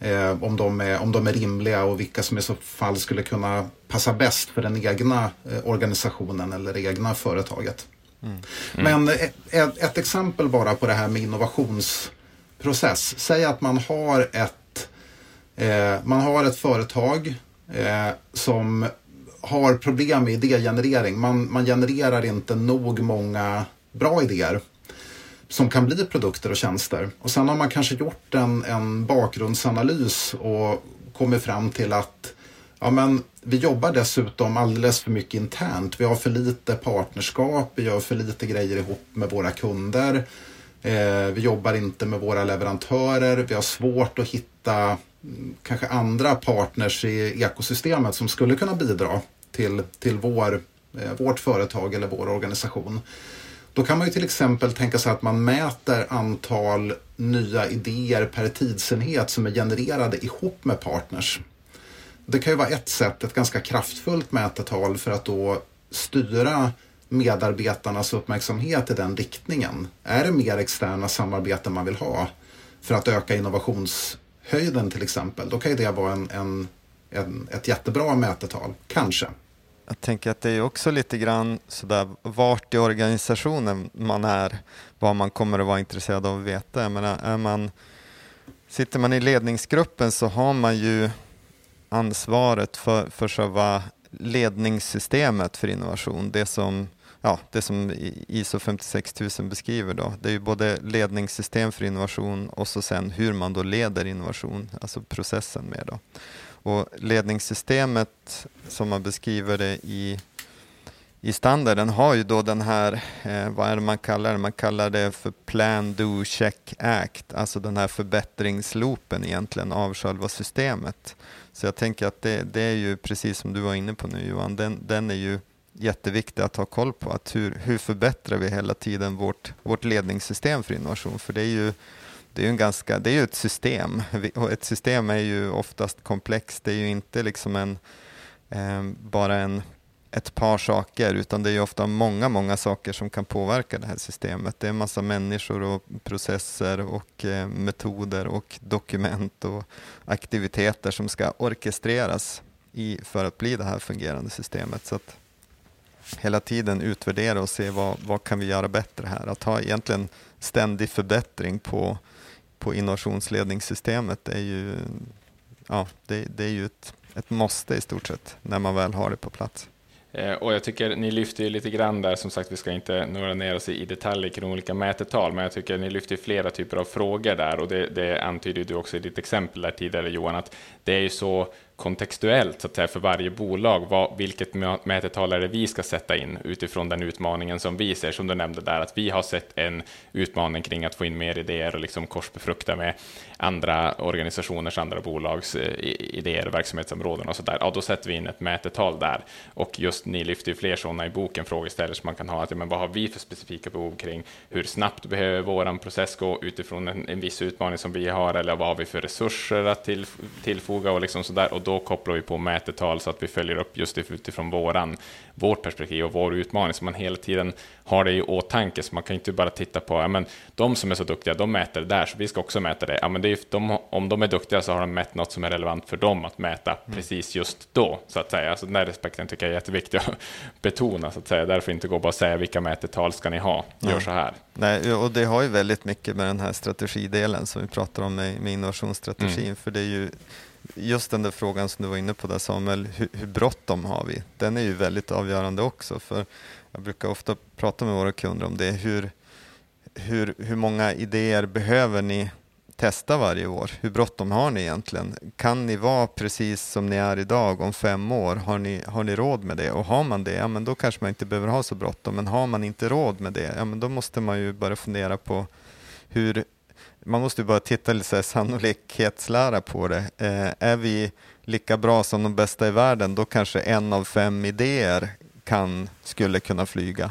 eh, om, de är, om de är rimliga och vilka som i så fall skulle kunna passa bäst för den egna eh, organisationen eller det egna företaget. Mm. Mm. Men ett, ett, ett, exempel bara på det här med innovationsprocess. Säg att man har ett, eh, man har ett företag eh, som har problem med idégenerering. Man, man genererar inte nog många bra idéer som kan bli produkter och tjänster. Och sen har man kanske gjort en, en bakgrundsanalys och kommit fram till att ja, men vi jobbar dessutom alldeles för mycket internt. Vi har för lite partnerskap, vi gör för lite grejer ihop med våra kunder. Eh, vi jobbar inte med våra leverantörer. Vi har svårt att hitta mm, kanske andra partners i ekosystemet som skulle kunna bidra till, till vår, eh, vårt företag eller vår organisation. Då kan man ju till exempel tänka sig att man mäter antal nya idéer per tidsenhet som är genererade ihop med partners. Det kan ju vara ett sätt, ett ganska kraftfullt mätetal för att då styra medarbetarnas uppmärksamhet i den riktningen. Är det mer externa samarbeten man vill ha för att öka innovationshöjden till exempel, då kan ju det vara en, en, en ett jättebra mätetal, kanske. Jag tänker att det är också lite grann sådär vart i organisationen man är, vad man kommer att vara intresserad av att veta. Jag menar, är man, sitter man i ledningsgruppen så har man ju ansvaret för, för själva ledningssystemet för innovation. Det som, ja, det som ISO 56000 beskriver. Då. Det är ju både ledningssystem för innovation och så sen hur man då leder innovation, alltså processen med. Då. Och ledningssystemet som man beskriver det i, i standarden har ju då den här, eh, vad är det man kallar det? Man kallar det för Plan, Do, Check, Act, alltså den här förbättringsloopen egentligen av själva systemet. Så jag tänker att det, det är ju precis som du var inne på nu Johan, den, den är ju jätteviktig att ha koll på. Att hur, hur förbättrar vi hela tiden vårt, vårt ledningssystem för innovation? För det är ju det är ju en ganska, det är ju ett system och ett system är ju oftast komplext. Det är ju inte liksom en, eh, bara en, ett par saker utan det är ju ofta många, många saker som kan påverka det här systemet. Det är en massa människor och processer och eh, metoder och dokument och aktiviteter som ska orkestreras i, för att bli det här fungerande systemet. Så att hela tiden utvärdera och se vad, vad kan vi göra bättre här. Att ha egentligen ständig förbättring på på innovationsledningssystemet är ju, ja, det, det är ju ett, ett måste i stort sett när man väl har det på plats. Eh, och jag tycker ni lyfter ju lite grann där, som sagt vi ska inte nörda ner oss i detaljer kring olika mätetal, men jag tycker ni lyfter flera typer av frågor där och det, det antyder du också i ditt exempel där tidigare Johan, att det är ju så kontextuellt så att säga, för varje bolag. Vad, vilket mätetal är det vi ska sätta in utifrån den utmaningen som vi ser, som du nämnde där, att vi har sett en utmaning kring att få in mer idéer och liksom korsbefrukta med andra organisationers, andra bolags eh, idéer verksamhetsområden och så där. Ja, då sätter vi in ett mätetal där. Och just ni lyfter ju fler sådana i boken, frågeställare som man kan ha, att ja, men vad har vi för specifika behov kring hur snabbt behöver vår process gå utifrån en, en viss utmaning som vi har, eller vad har vi för resurser att till, tillfoga och liksom så där. Och då kopplar vi på mätetal så att vi följer upp just utifrån våran, vårt perspektiv och vår utmaning, så man hela tiden har det i åtanke. Så man kan inte bara titta på, ja, men de som är så duktiga, de mäter det där, så vi ska också mäta det. Ja, men det är de, om de är duktiga så har de mätt något som är relevant för dem att mäta mm. precis just då, så att säga. Alltså, den respekten tycker jag är jätteviktig att betona, så att säga. Därför inte gå bara säga vilka mätetal ska ni ha, gör ja. så här. Nej, och det har ju väldigt mycket med den här strategidelen som vi pratar om med, med innovationsstrategin, mm. för det är ju just den där frågan som du var inne på där Samuel, hur, hur bråttom har vi? Den är ju väldigt avgörande också. För jag brukar ofta prata med våra kunder om det. Hur, hur, hur många idéer behöver ni testa varje år? Hur bråttom har ni egentligen? Kan ni vara precis som ni är idag om fem år? Har ni, har ni råd med det? Och har man det, ja men då kanske man inte behöver ha så bråttom. Men har man inte råd med det, ja men då måste man ju börja fundera på hur, man måste ju bara titta lite så sannolikhetslära på det. Eh, är vi lika bra som de bästa i världen, då kanske en av fem idéer kan, skulle kunna flyga.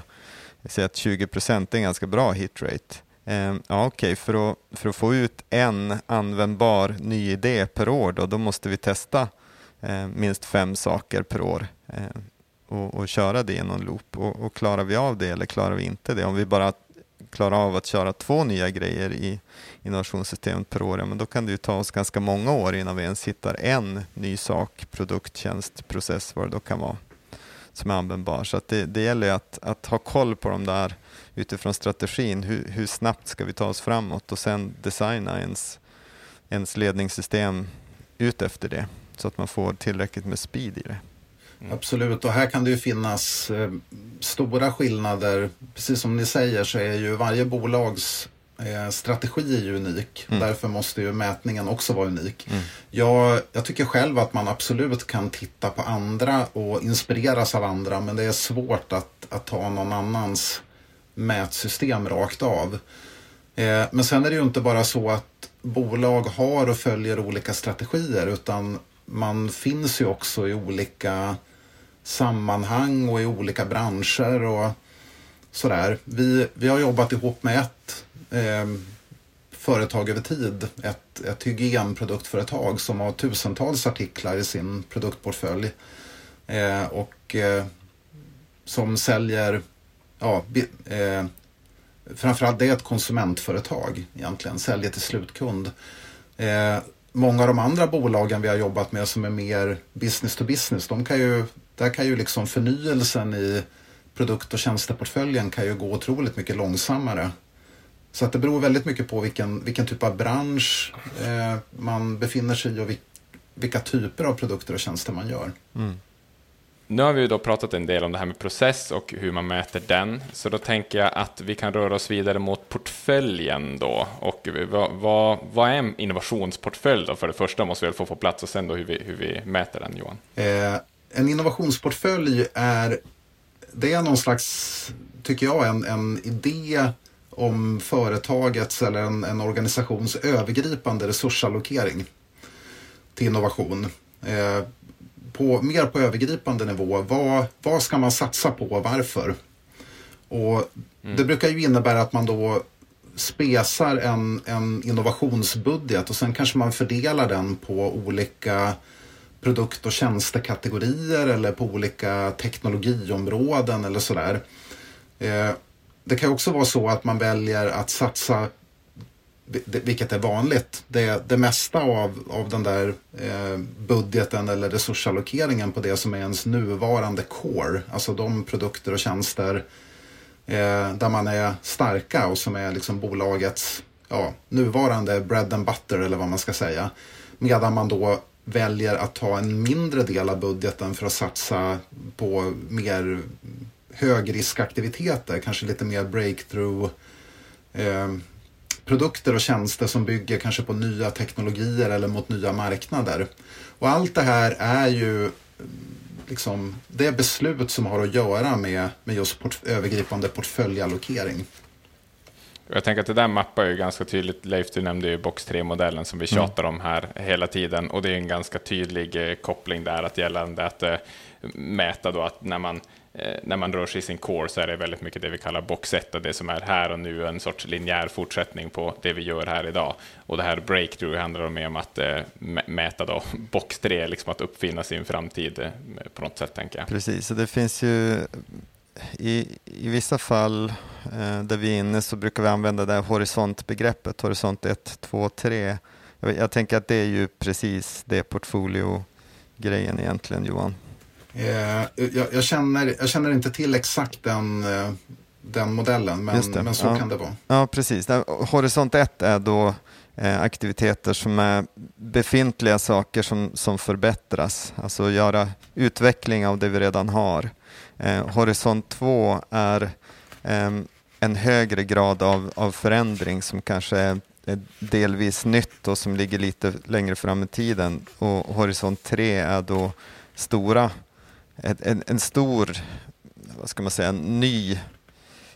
jag säger att 20 procent är en ganska bra hitrate. Eh, ja, okay. för, att, för att få ut en användbar ny idé per år då, då måste vi testa eh, minst fem saker per år eh, och, och, köra det i någon loop. Och, och, klarar vi av det eller klarar vi inte det? Om vi bara klarar av att köra två nya grejer i innovationssystemet per år, ja, men då kan det ju ta oss ganska många år innan vi ens hittar en ny sak, produkt, tjänst, process, vad det då kan vara, som är användbar. Så det, det gäller att, att ha koll på de där utifrån strategin. Hur, hur, snabbt ska vi ta oss framåt och sen designa ens, ens ledningssystem ut efter det så att man får tillräckligt med speed i det. Mm. Absolut, och här kan det ju finnas eh, stora skillnader. Precis som ni säger så är ju varje bolags eh, strategi unik. Mm. Därför måste ju mätningen också vara unik. Mm. Jag, jag tycker själv att man absolut kan titta på andra och inspireras av andra men det är svårt att, att ta någon annans mätsystem rakt av. Eh, men sen är det ju inte bara så att bolag har och följer olika strategier utan man finns ju också i olika sammanhang och i olika branscher och sådär. Vi, vi har jobbat ihop med ett eh, företag över tid, ett, ett hygienproduktföretag som har tusentals artiklar i sin produktportfölj eh, och eh, som säljer, ja, eh, framförallt det är ett konsumentföretag egentligen, säljer till slutkund. Eh, många av de andra bolagen vi har jobbat med som är mer business to business, de kan ju, där kan ju liksom förnyelsen i produkt och tjänsteportföljen kan ju gå otroligt mycket långsammare. Så att det beror väldigt mycket på vilken, vilken typ av bransch eh, man befinner sig i och vilka typer av produkter och tjänster man gör. Mm. Nu har vi då pratat en del om det här med process och hur man mäter den, så då tänker jag att vi kan röra oss vidare mot portföljen då. Och vad, vad, vad är en innovationsportfölj då? För det första måste vi väl få på plats och sen då hur vi, hur vi mäter den, Johan. Eh, en innovationsportfölj är, det är någon slags, tycker jag, en, en idé om företagets eller en, en organisations övergripande resursallokering till innovation. Eh, på, mer på övergripande nivå. Vad, vad ska man satsa på och varför? Och mm. Det brukar ju innebära att man då spesar en, en innovationsbudget och sen kanske man fördelar den på olika produkt och tjänstekategorier eller på olika teknologiområden eller sådär. Eh, det kan också vara så att man väljer att satsa vilket är vanligt, det, det mesta av, av den där eh, budgeten eller resursallokeringen på det som är ens nuvarande core, alltså de produkter och tjänster eh, där man är starka och som är liksom bolagets ja, nuvarande bread and butter eller vad man ska säga. Medan man då väljer att ta en mindre del av budgeten för att satsa på mer högriskaktiviteter, kanske lite mer breakthrough eh, produkter och tjänster som bygger kanske på nya teknologier eller mot nya marknader. Och allt det här är ju liksom, det beslut som har att göra med, med just port, övergripande portföljallokering. Jag tänker att det där mappar ju ganska tydligt. Leif, du nämnde ju box 3-modellen som vi mm. tjatar mm. om här hela tiden och det är en ganska tydlig eh, koppling där att gällande att eh, mäta då att när man Eh, när man rör sig i sin core så är det väldigt mycket det vi kallar box 1 och det som är här och nu en sorts linjär fortsättning på det vi gör här idag. Och det här breakthrough handlar mer om att mäta då box 3, liksom att uppfinna sin framtid på något sätt tänker jag. Precis, så det finns ju i, i vissa fall eh, där vi är inne så brukar vi använda det här horisontbegreppet, horisont 1, 2, 3. Jag, jag tänker att det är ju precis det portfolio-grejen egentligen Johan. Eh, jag, jag, känner, jag känner inte till exakt den, eh, den modellen, men, men så ja. kan det vara. Ja, precis. Horisont 1 är då eh, aktiviteter som är befintliga saker som, som förbättras, alltså göra utveckling av det vi redan har. Eh, horisont 2 är eh, en högre grad av, av förändring som kanske är delvis nytt och som ligger lite längre fram i tiden. Och horisont 3 är då stora en, en stor, vad ska man säga, ny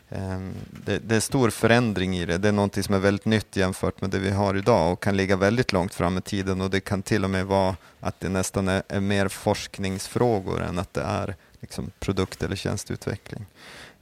ehm, det, det, är stor förändring i det. Det är något som är väldigt nytt jämfört med det vi har idag och kan ligga väldigt långt fram i tiden och det kan till och med vara att det nästan är, är mer forskningsfrågor än att det är liksom, produkt eller tjänsteutveckling.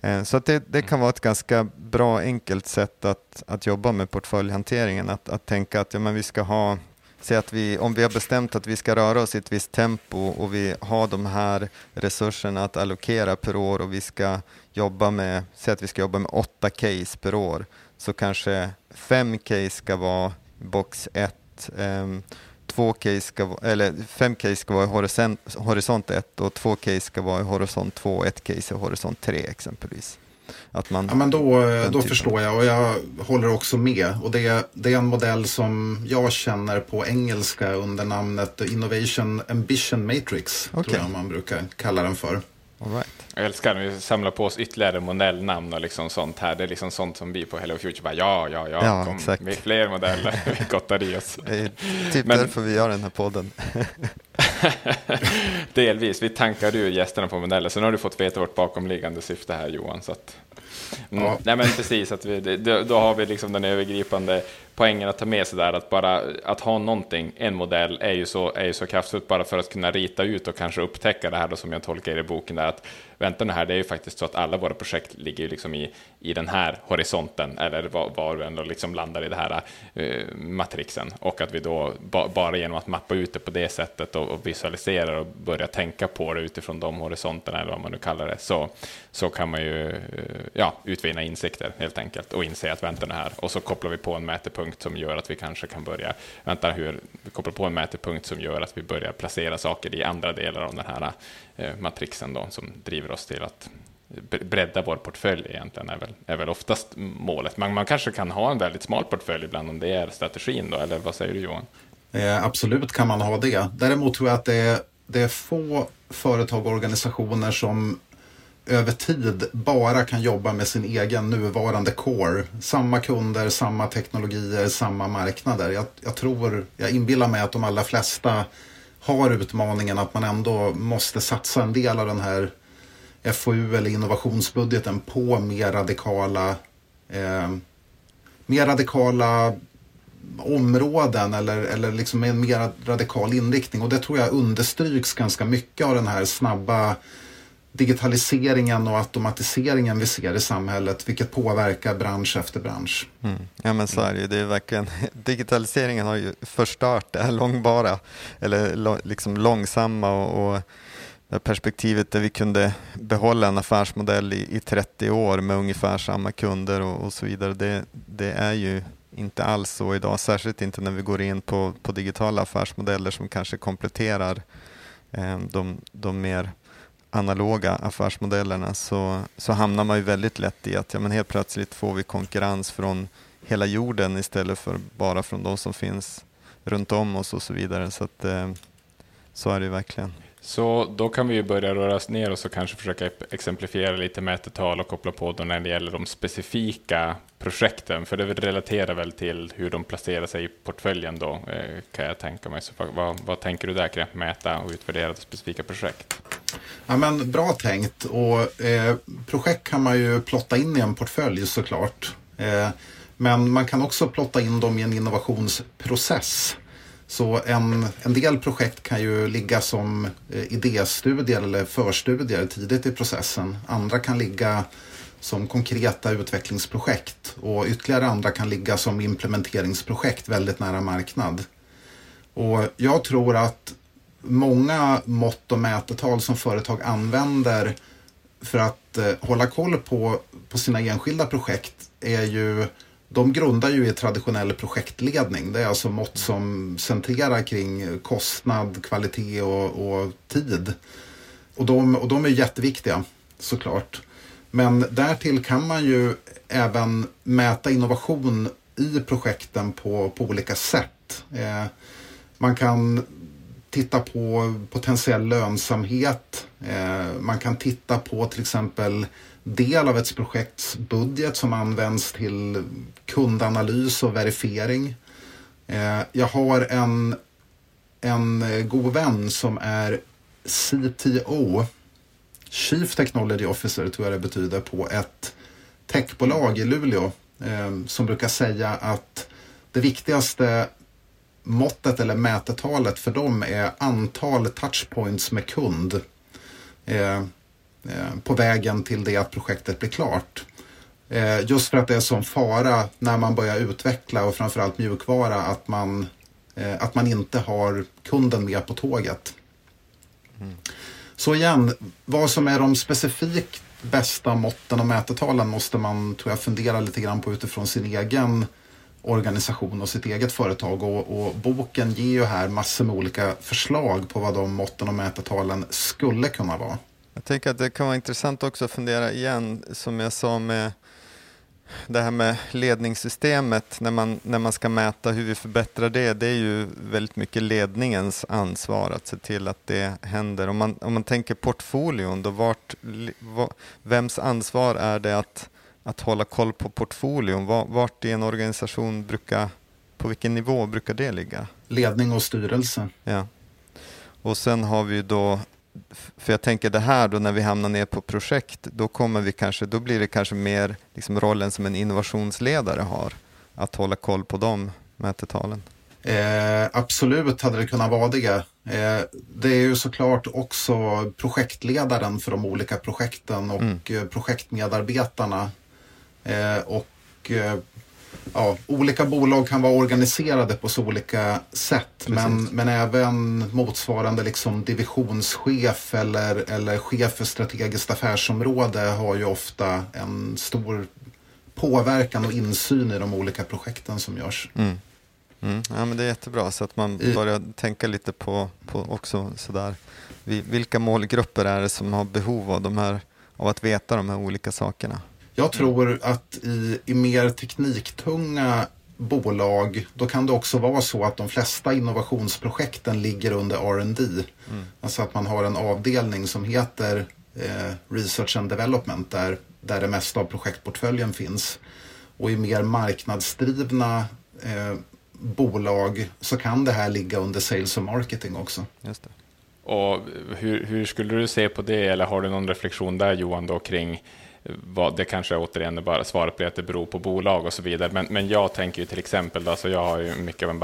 Eh, så det, det, kan vara ett ganska bra enkelt sätt att, att jobba med portföljhanteringen. Att, att tänka att ja, men vi ska ha Säg att vi, om vi har bestämt att vi ska röra oss i ett visst tempo och vi har de här resurserna att allokera per år och vi ska jobba med, säg att vi ska jobba med åtta case per år, så kanske fem case ska vara box 1, um, två case ska, eller fem case ska vara i horisont, horisont 1 och två case ska vara i horisont 2 och ett case i horisont 3 exempelvis. Att man, ja, men då då förstår jag och jag håller också med. Och det, det är en modell som jag känner på engelska under namnet Innovation Ambition Matrix. Okay. Tror jag man brukar kalla den för. All right. Jag älskar när vi samlar på oss ytterligare modellnamn och liksom sånt här. Det är liksom sånt som vi på Hello Future bara ja, ja, ja, ja kom exakt. med fler modeller. vi gottar i oss. Det är typ Men... därför vi gör den här podden. Delvis. Vi tankar ur gästerna på modeller. Sen har du fått veta vårt bakomliggande syfte här Johan. Så att... Mm. Ja. Nej men precis, att vi, då, då, har vi liksom den övergripande poängen att ta med sig där, att bara att ha någonting, en modell, är ju så, är ju så kraftfullt bara för att kunna rita ut och kanske upptäcka det här då som jag tolkar i boken där, att vänta nu här, det är ju faktiskt så att alla våra projekt ligger liksom i, i den här horisonten, eller var, var du ändå liksom landar i den här uh, matrixen, och att vi då ba, bara genom att mappa ut det på det sättet och, och visualisera och börja tänka på det utifrån de horisonterna, eller vad man nu kallar det, så, så kan man ju uh, ja, utvinna insikter helt enkelt och inse att vänta nu här, och så kopplar vi på en mätepunkt som gör att vi kanske kan börja, vänta hur, vi kopplar på en mätepunkt som gör att vi börjar placera saker i andra delar av den här eh, matrixen då, som driver oss till att bredda vår portfölj egentligen är väl, är väl oftast målet. Man, man kanske kan ha en väldigt smal portfölj ibland om det är strategin då, eller vad säger du Johan? Eh, absolut kan man ha det. Däremot tror jag att det är, det är få företag och organisationer som över tid bara kan jobba med sin egen nuvarande core. Samma kunder, samma teknologier, samma marknader. Jag, jag tror, jag inbillar mig att de allra flesta har utmaningen att man ändå måste satsa en del av den här FoU eller innovationsbudgeten på mer radikala, eh, mer radikala områden eller, eller liksom med en mer radikal inriktning. Och det tror jag understryks ganska mycket av den här snabba digitaliseringen och automatiseringen vi ser i samhället, vilket påverkar bransch efter bransch. Mm. Ja men så är det ju. Det är verkligen, digitaliseringen har ju förstört det här långbara, eller liksom långsamma och, och perspektivet där vi kunde behålla en affärsmodell i, i 30 år med ungefär samma kunder och, och så vidare. Det, det, är ju inte alls så idag, särskilt inte när vi går in på, på digitala affärsmodeller som kanske kompletterar eh, de, de mer analoga affärsmodellerna så, så hamnar man ju väldigt lätt i att ja, men helt plötsligt får vi konkurrens från hela jorden istället för bara från de som finns runt om oss och så vidare. Så, att, eh, så är det verkligen. Så då kan vi ju börja röra oss ner och så kanske försöka exemplifiera lite mätetal och koppla på då när det gäller de specifika projekten, för det relaterar väl till hur de placerar sig i portföljen då, eh, kan jag tänka mig. Så vad, vad tänker du där kring att mäta och utvärdera specifika projekt? Ja, men bra tänkt och eh, projekt kan man ju plotta in i en portfölj såklart. Eh, men man kan också plotta in dem i en innovationsprocess. Så en, en del projekt kan ju ligga som eh, idéstudier eller förstudier tidigt i processen. Andra kan ligga som konkreta utvecklingsprojekt och ytterligare andra kan ligga som implementeringsprojekt väldigt nära marknad. Och jag tror att många mått och mätetal som företag använder för att eh, hålla koll på, på sina enskilda projekt är ju de grundar ju i traditionell projektledning. Det är alltså mått som centrerar kring kostnad, kvalitet och, och tid. Och de, och de är jätteviktiga såklart. Men därtill kan man ju även mäta innovation i projekten på, på olika sätt. Eh, man kan titta på potentiell lönsamhet. Eh, man kan titta på till exempel del av ett projekts budget som används till kundanalys och verifiering. Eh, jag har en, en god vän som är CTO, Chief Technology Officer tror jag det betyder, på ett techbolag i Luleå eh, som brukar säga att det viktigaste måttet eller mätetalet för dem är antal touchpoints med kund. Eh, eh, på vägen till det att projektet blir klart. Eh, just för att det är sån fara när man börjar utveckla och framförallt mjukvara att man, att man inte har kunden med på tåget. Mm. Så igen, vad som är de specifikt bästa måtten och mätetalen måste man tror jag fundera lite grann på utifrån sin egen organisation och sitt eget företag. Och, och, boken ger ju här massor med olika förslag på vad de måtten och mätetalen skulle kunna vara. Jag tänker att det kan vara intressant också att fundera igen, som jag sa med det här med ledningssystemet, när man, när man ska mäta hur vi förbättrar det, det är ju väldigt mycket ledningens ansvar att se till att det händer. Om man, om man tänker portfolion, då vart, vems ansvar är det att, att hålla koll på portfolion? Vart i en organisation brukar, på vilken nivå brukar det ligga? Ledning och styrelse. Ja. Och sen har vi då för jag tänker det här då när vi hamnar ner på projekt, då kommer vi kanske, då blir det kanske mer liksom rollen som en innovationsledare har, att hålla koll på de mätetalen. Eh, absolut hade det kunnat vara det. Eh, det är ju såklart också projektledaren för de olika projekten och mm. Eh, projektmedarbetarna. Eh, och eh, ja, olika bolag kan vara organiserade på så olika sätt. Men, men även motsvarande liksom divisionschef eller, eller chef för strategiskt affärsområde har ju ofta en stor påverkan och insyn i de olika projekten som görs. Mm. Mm. Ja, men det är jättebra så att man börjar tänka lite på, på också sådär. Vilka målgrupper är det som har behov av, de här, av att veta de här olika sakerna? Jag tror att i, i mer tekniktunga bolag, då kan det också vara så att de flesta innovationsprojekten ligger under R&D. Mm. Alltså att man har en avdelning som heter eh, Research and Development där, där det mesta av projektportföljen finns. Och i mer marknadsdrivna eh, bolag så kan det här ligga under Sales och Marketing också. Just det. Och hur, hur, skulle du se på det, eller har du någon reflektion där Johan, då, kring vad, det kanske återigen är bara svaret på att det beror på bolag och så vidare. Men, men jag tänker ju till exempel, alltså jag har ju mycket av en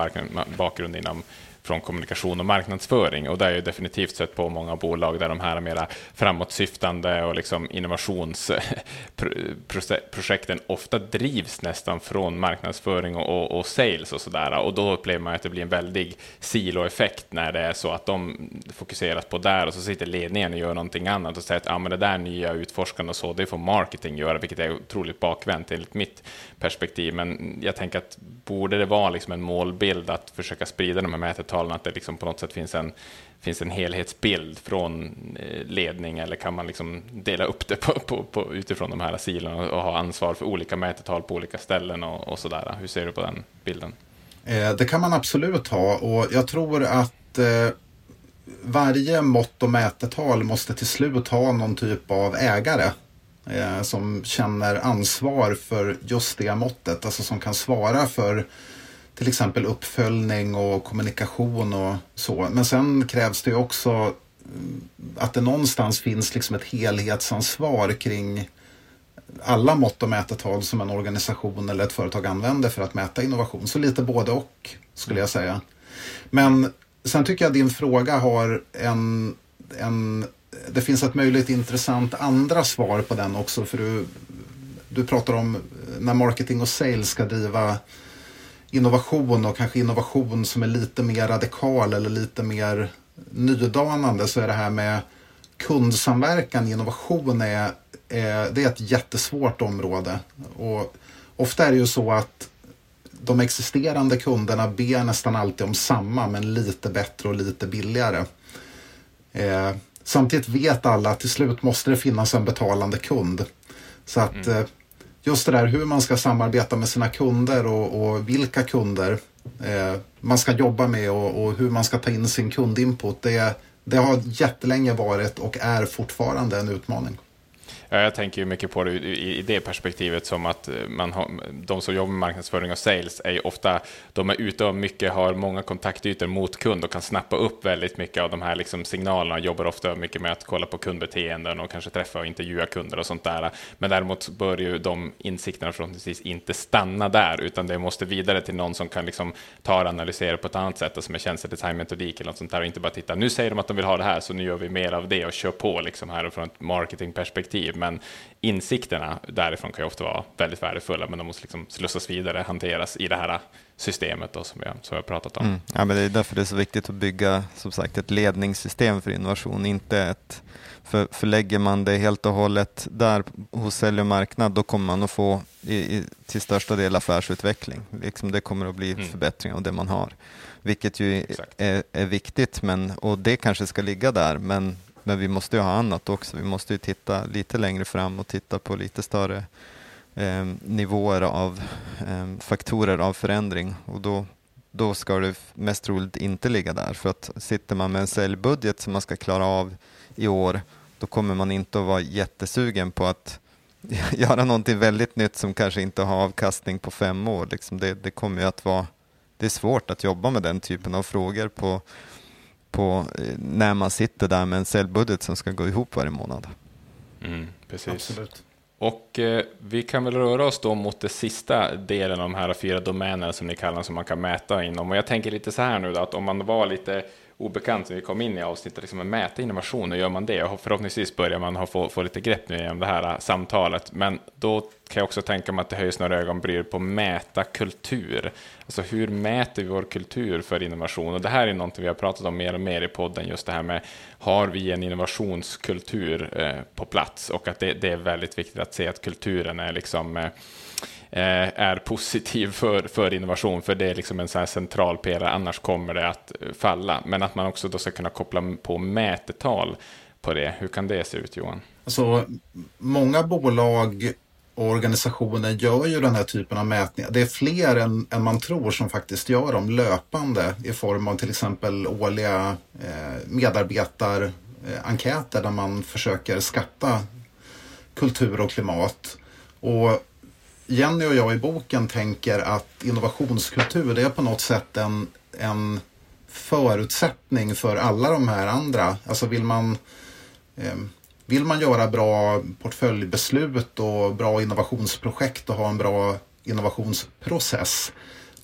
bakgrund inom från kommunikation och marknadsföring. Och det är ju definitivt sett på många bolag där de här mera framåtsyftande och liksom innovationsprojekten ofta drivs nästan från marknadsföring och, och, och sales och sådär. Och då upplever man att det blir en väldig siloeffekt när det är så att de fokuseras på där och så sitter ledningen och gör någonting annat och säger att ah, men det där nya utforskande och så, det får marketing göra, vilket är otroligt bakvänt enligt mitt perspektiv. Men jag tänker att borde det vara liksom en målbild att försöka sprida de här mätetalen, att det liksom på något sätt finns en, finns en helhetsbild från eh, ledning, eller kan man liksom dela upp det på, på, på, utifrån de här silorna och ha ansvar för olika mätetal på olika ställen och, och sådär? Hur ser du på den bilden? Eh, det kan man absolut ha och jag tror att eh, varje mått och mätetal måste till slut ha någon typ av ägare eh, som känner ansvar för just det måttet, alltså som kan svara för till exempel uppföljning och kommunikation och så. Men sen krävs det ju också mm, att det någonstans finns liksom ett helhetsansvar kring alla mått och mätetal som en organisation eller ett företag använder för att mäta innovation. Så lite både och skulle jag säga. Men sen tycker jag din fråga har en, en det finns ett möjligt intressant andra svar på den också. För du, du pratar om när marketing och sales ska driva innovation och kanske innovation som är lite mer radikal eller lite mer nydanande så är det här med kundsamverkan innovation är, är, det är ett jättesvårt område. Och ofta är det ju så att de existerande kunderna ber nästan alltid om samma men lite bättre och lite billigare. Eh, Samtidigt vet alla att till slut måste det finnas en betalande kund. Så att mm. Eh, just det där hur man ska samarbeta med sina kunder och, och vilka kunder eh, man ska jobba med och, och, hur man ska ta in sin kundinput. Det, det har jättelänge varit och är fortfarande en utmaning. Jag tänker ju mycket på det i, det perspektivet som att eh, man har, de som jobbar med marknadsföring och sales är ju ofta, de är ute och mycket, har många kontaktytor mot kund och kan snappa upp väldigt mycket av de här liksom signalerna, jobbar ofta mycket med att kolla på kundbeteenden och kanske träffa och intervjua kunder och sånt där. Men däremot bör ju de insikterna förhoppningsvis inte stanna där, utan det måste vidare till någon som kan liksom ta och analysera på ett annat sätt, som är tjänstedesignmetodik eller något sånt där och inte bara titta, nu säger de att de vill ha det här, så nu gör vi mer av det och kör på liksom här från ett marketingperspektiv. Men insikterna därifrån kan ju ofta vara väldigt värdefulla, men de måste liksom slussas vidare, hanteras i det här systemet då, som, jag, som jag pratat om. Mm. Ja, men det är därför det är så viktigt att bygga som sagt ett ledningssystem för innovation, inte ett för förlägger man det helt och hållet där hos sälj och marknad, då kommer man att få i, i, till största del affärsutveckling. Liksom det kommer att bli mm. förbättringar av det man har, vilket ju är, är, viktigt. Men, och det kanske ska ligga där, men, men vi måste ju ha annat också. Vi måste ju titta lite längre fram och titta på lite större eh, nivåer av eh, faktorer av förändring och då, då ska det mest troligt inte ligga där. För att sitter man med en säljbudget som man ska klara av i år, då kommer man inte att vara jättesugen på att göra någonting väldigt nytt som kanske inte har avkastning på fem år. Liksom det, det kommer ju att vara det är svårt att jobba med den typen av frågor på, på, eh, när man sitter där med en säljbudget som ska gå ihop varje månad. Mm, precis. Absolut. Och eh, vi kan väl röra oss då mot det sista delen av de här fyra domänerna som ni kallar som man kan mäta inom. Och jag tänker lite så här nu då, att om man var lite obekant när vi kom in i avsnittet, liksom att mäta innovation, hur gör man det, och förhoppningsvis börjar man ha, få, få lite grepp nu genom det här äh, samtalet, men då kan jag också tänka mig att det höjs några ögonbryn på mäta kultur. Alltså hur mäter vi vår kultur för innovation? Och det här är någonting vi har pratat om mer och mer i podden, just det här med har vi en innovationskultur eh, på plats? Och att det, det, är väldigt viktigt att se att kulturen är liksom Eh, Eh, är positiv för, för innovation, för det är liksom en sån här central pelare, annars kommer det att falla. Men att man också då ska kunna koppla på mätetal på det. Hur kan det se ut Johan? Alltså, många bolag och organisationer gör ju den här typen av mätningar. Det är fler än, än man tror som faktiskt gör dem löpande i form av till exempel årliga eh, medarbetarenkäter eh, där man försöker skatta kultur och klimat. Och Jenny och jag i boken tänker att innovationskultur det är på något sätt en, en förutsättning för alla de här andra. Alltså vill man, eh, vill man göra bra portföljbeslut och bra innovationsprojekt och ha en bra innovationsprocess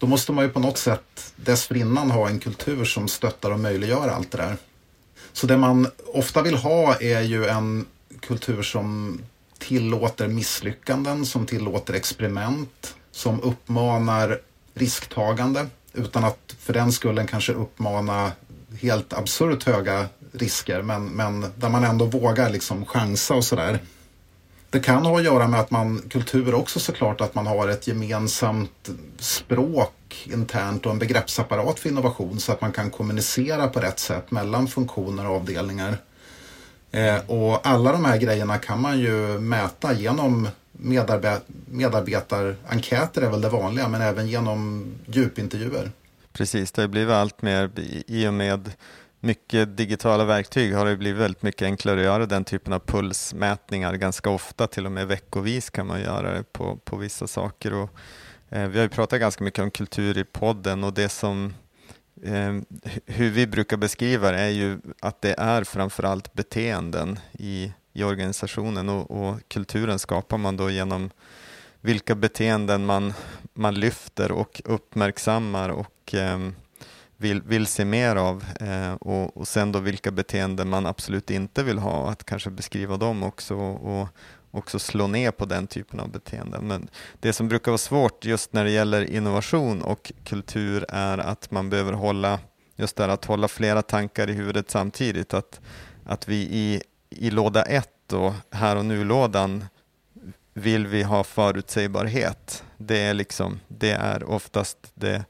då måste man ju på något sätt dessförinnan ha en kultur som stöttar och möjliggör allt det där. Så det man ofta vill ha är ju en kultur som tillåter misslyckanden, som tillåter experiment, som uppmanar risktagande utan att för den skullen kanske uppmana helt absurt höga risker men, men där man ändå vågar liksom chansa och sådär. Det kan ha att göra med att man, kultur också såklart, att man har ett gemensamt språk internt och en begreppsapparat för innovation så att man kan kommunicera på rätt sätt mellan funktioner och avdelningar. Eh, och alla de här grejerna kan man ju mäta genom medarbet medarbetarenkäter är väl det vanliga, men även genom djupintervjuer. Precis, det har blivit allt mer i och med mycket digitala verktyg har det blivit väldigt mycket enklare att göra den typen av pulsmätningar ganska ofta, till och med veckovis kan man göra det på, på vissa saker. Och, eh, vi har ju pratat ganska mycket om kultur i podden och det som Ehm, hur vi brukar beskriva det är ju att det är framförallt beteenden i, i organisationen och, och, kulturen skapar man då genom vilka beteenden man, man lyfter och uppmärksammar och eh, vill, vill se mer av eh, och, och sen då vilka beteenden man absolut inte vill ha, att kanske beskriva dem också och, också slå ner på den typen av beteenden. Men det som brukar vara svårt just när det gäller innovation och kultur är att man behöver hålla just där att hålla flera tankar i huvudet samtidigt. Att, att vi i, i låda ett och här och nu-lådan vill vi ha förutsägbarhet. Det är, liksom, det är oftast det,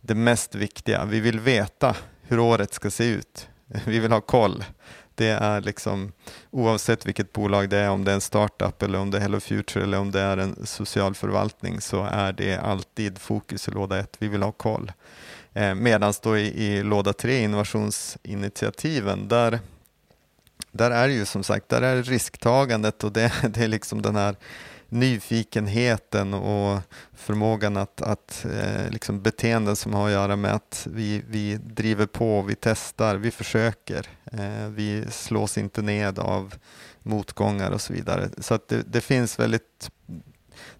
det mest viktiga. Vi vill veta hur året ska se ut. Vi vill ha koll det är liksom oavsett vilket bolag det är, om det är en startup eller om det är Hello Future eller om det är en social förvaltning så är det alltid fokus i låda ett. Vi vill ha koll. Eh, Medan då i, i låda tre, innovationsinitiativen, där, där är ju som sagt, där är risktagandet och det, det är liksom den här nyfikenheten och förmågan att, att eh, liksom beteenden som har att göra med att vi, vi driver på, vi testar, vi försöker. Eh, vi slås inte ned av motgångar och så vidare. Så att det, det finns väldigt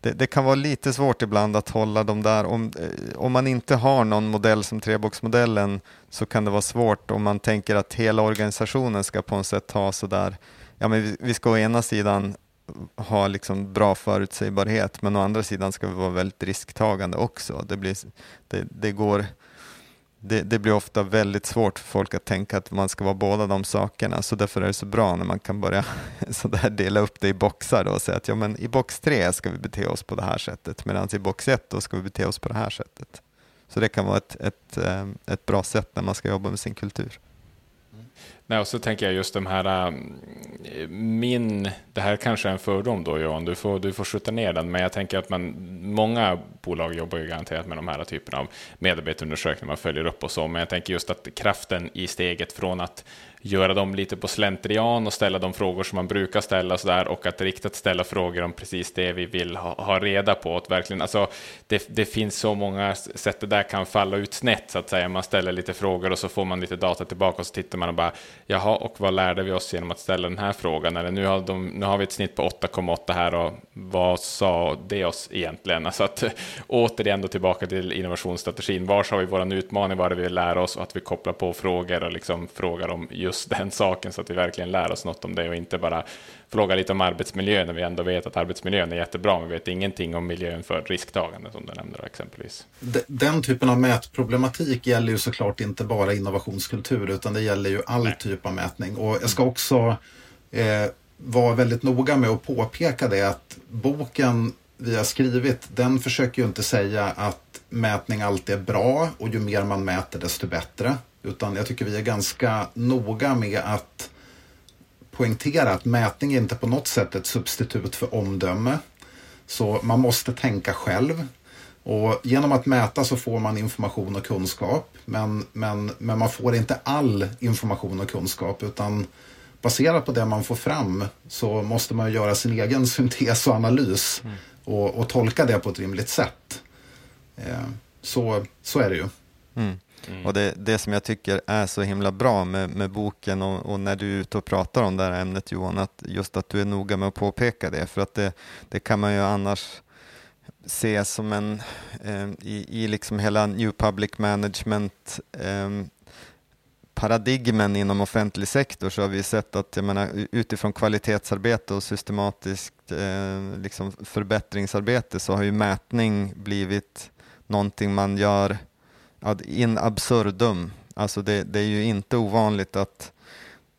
det, det, kan vara lite svårt ibland att hålla dem där. Om, eh, om man inte har någon modell som treboxmodellen så kan det vara svårt om man tänker att hela organisationen ska på något sätt ha sådär, ja men vi, vi ska å ena sidan ha liksom bra förutsägbarhet men å andra sidan ska vi vara väldigt risktagande också. Det, blir, det, det går det, det, blir ofta väldigt svårt för folk att tänka att man ska vara båda de sakerna, så därför är det så bra när man kan börja så där dela upp det i boxar då och säga att ja, men i box tre ska vi bete oss på det här sättet, medan i box ett då ska vi bete oss på det här sättet. Så det kan vara ett, ett, eh, ett bra sätt när man ska jobba med sin kultur. Nej, och så tänker jag just de här, äh, min, det här kanske är en fördom då Johan, du får, du får skjuta ner den, men jag tänker att man, många bolag jobbar ju garanterat med de här typerna av medarbetarundersökningar, man följer upp och så, men jag tänker just att kraften i steget från att göra dem lite på slentrian och ställa de frågor som man brukar ställa så där, och att riktat ställa frågor om precis det vi vill ha, ha reda på. Att verkligen, alltså, det, det, finns så många sätt det där kan falla ut snett så att säga. Man ställer lite frågor och så får man lite data tillbaka och så tittar man och bara jaha, och vad lärde vi oss genom att ställa den här frågan? Eller nu har, de, nu har vi ett snitt på 8,8 här och vad sa det oss egentligen? Alltså att återigen då tillbaka till innovationsstrategin. Var har vi vår utmaning? Vad är det vi vill lära oss? Och att vi kopplar på frågor och liksom frågar om just den saken så att vi verkligen lär oss något om det och inte bara fråga lite om arbetsmiljön när vi ändå vet att arbetsmiljön är jättebra, men vi vet ingenting om miljön för risktagande som du nämnde exempelvis. Den typen av mätproblematik gäller ju såklart inte bara innovationskultur utan det gäller ju all Nej. typ av mätning. Och jag ska också eh, vara väldigt noga med att påpeka det att boken vi har skrivit, den försöker ju inte säga att mätning alltid är bra och ju mer man mäter desto bättre. Utan jag tycker vi är ganska noga med att poängtera att mätning är inte på något sätt ett substitut för omdöme. Så man måste tänka själv. Och genom att mäta så får man information och kunskap. Men, men, men man får inte all information och kunskap utan baserat på det man får fram så måste man göra sin egen syntes och analys mm. och, och, tolka det på ett rimligt sätt. Eh, så, så är det ju. Mm. Mm. Och det, det som jag tycker är så himla bra med, med boken och, och, när du är ute och pratar om det här ämnet Johan, att just att du är noga med att påpeka det, för att det, det kan man ju annars se som en, eh, i, i liksom hela New Public Management eh, paradigmen inom offentlig sektor så har vi sett att jag menar, utifrån kvalitetsarbete och systematiskt eh, liksom förbättringsarbete så har ju mätning blivit någonting man gör in absurdum. Alltså det, det, är ju inte ovanligt att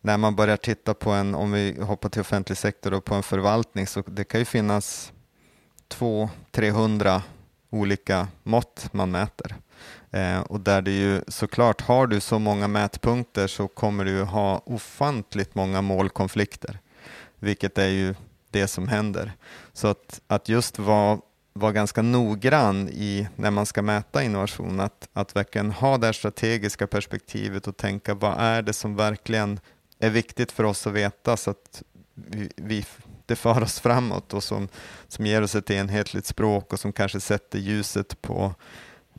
när man börjar titta på en, om vi hoppar till offentlig sektor och på en förvaltning, så det kan ju finnas 200-300 olika mått man mäter. Eh, och där det ju såklart, har du så många mätpunkter så kommer du ha ofantligt många målkonflikter, vilket är ju det som händer. Så att, att just vara vara ganska noggrann i när man ska mäta innovation, att, att verkligen ha det strategiska perspektivet och tänka vad är det som verkligen är viktigt för oss att veta så att vi, vi det för oss framåt och som, som ger oss ett enhetligt språk och som kanske sätter ljuset på,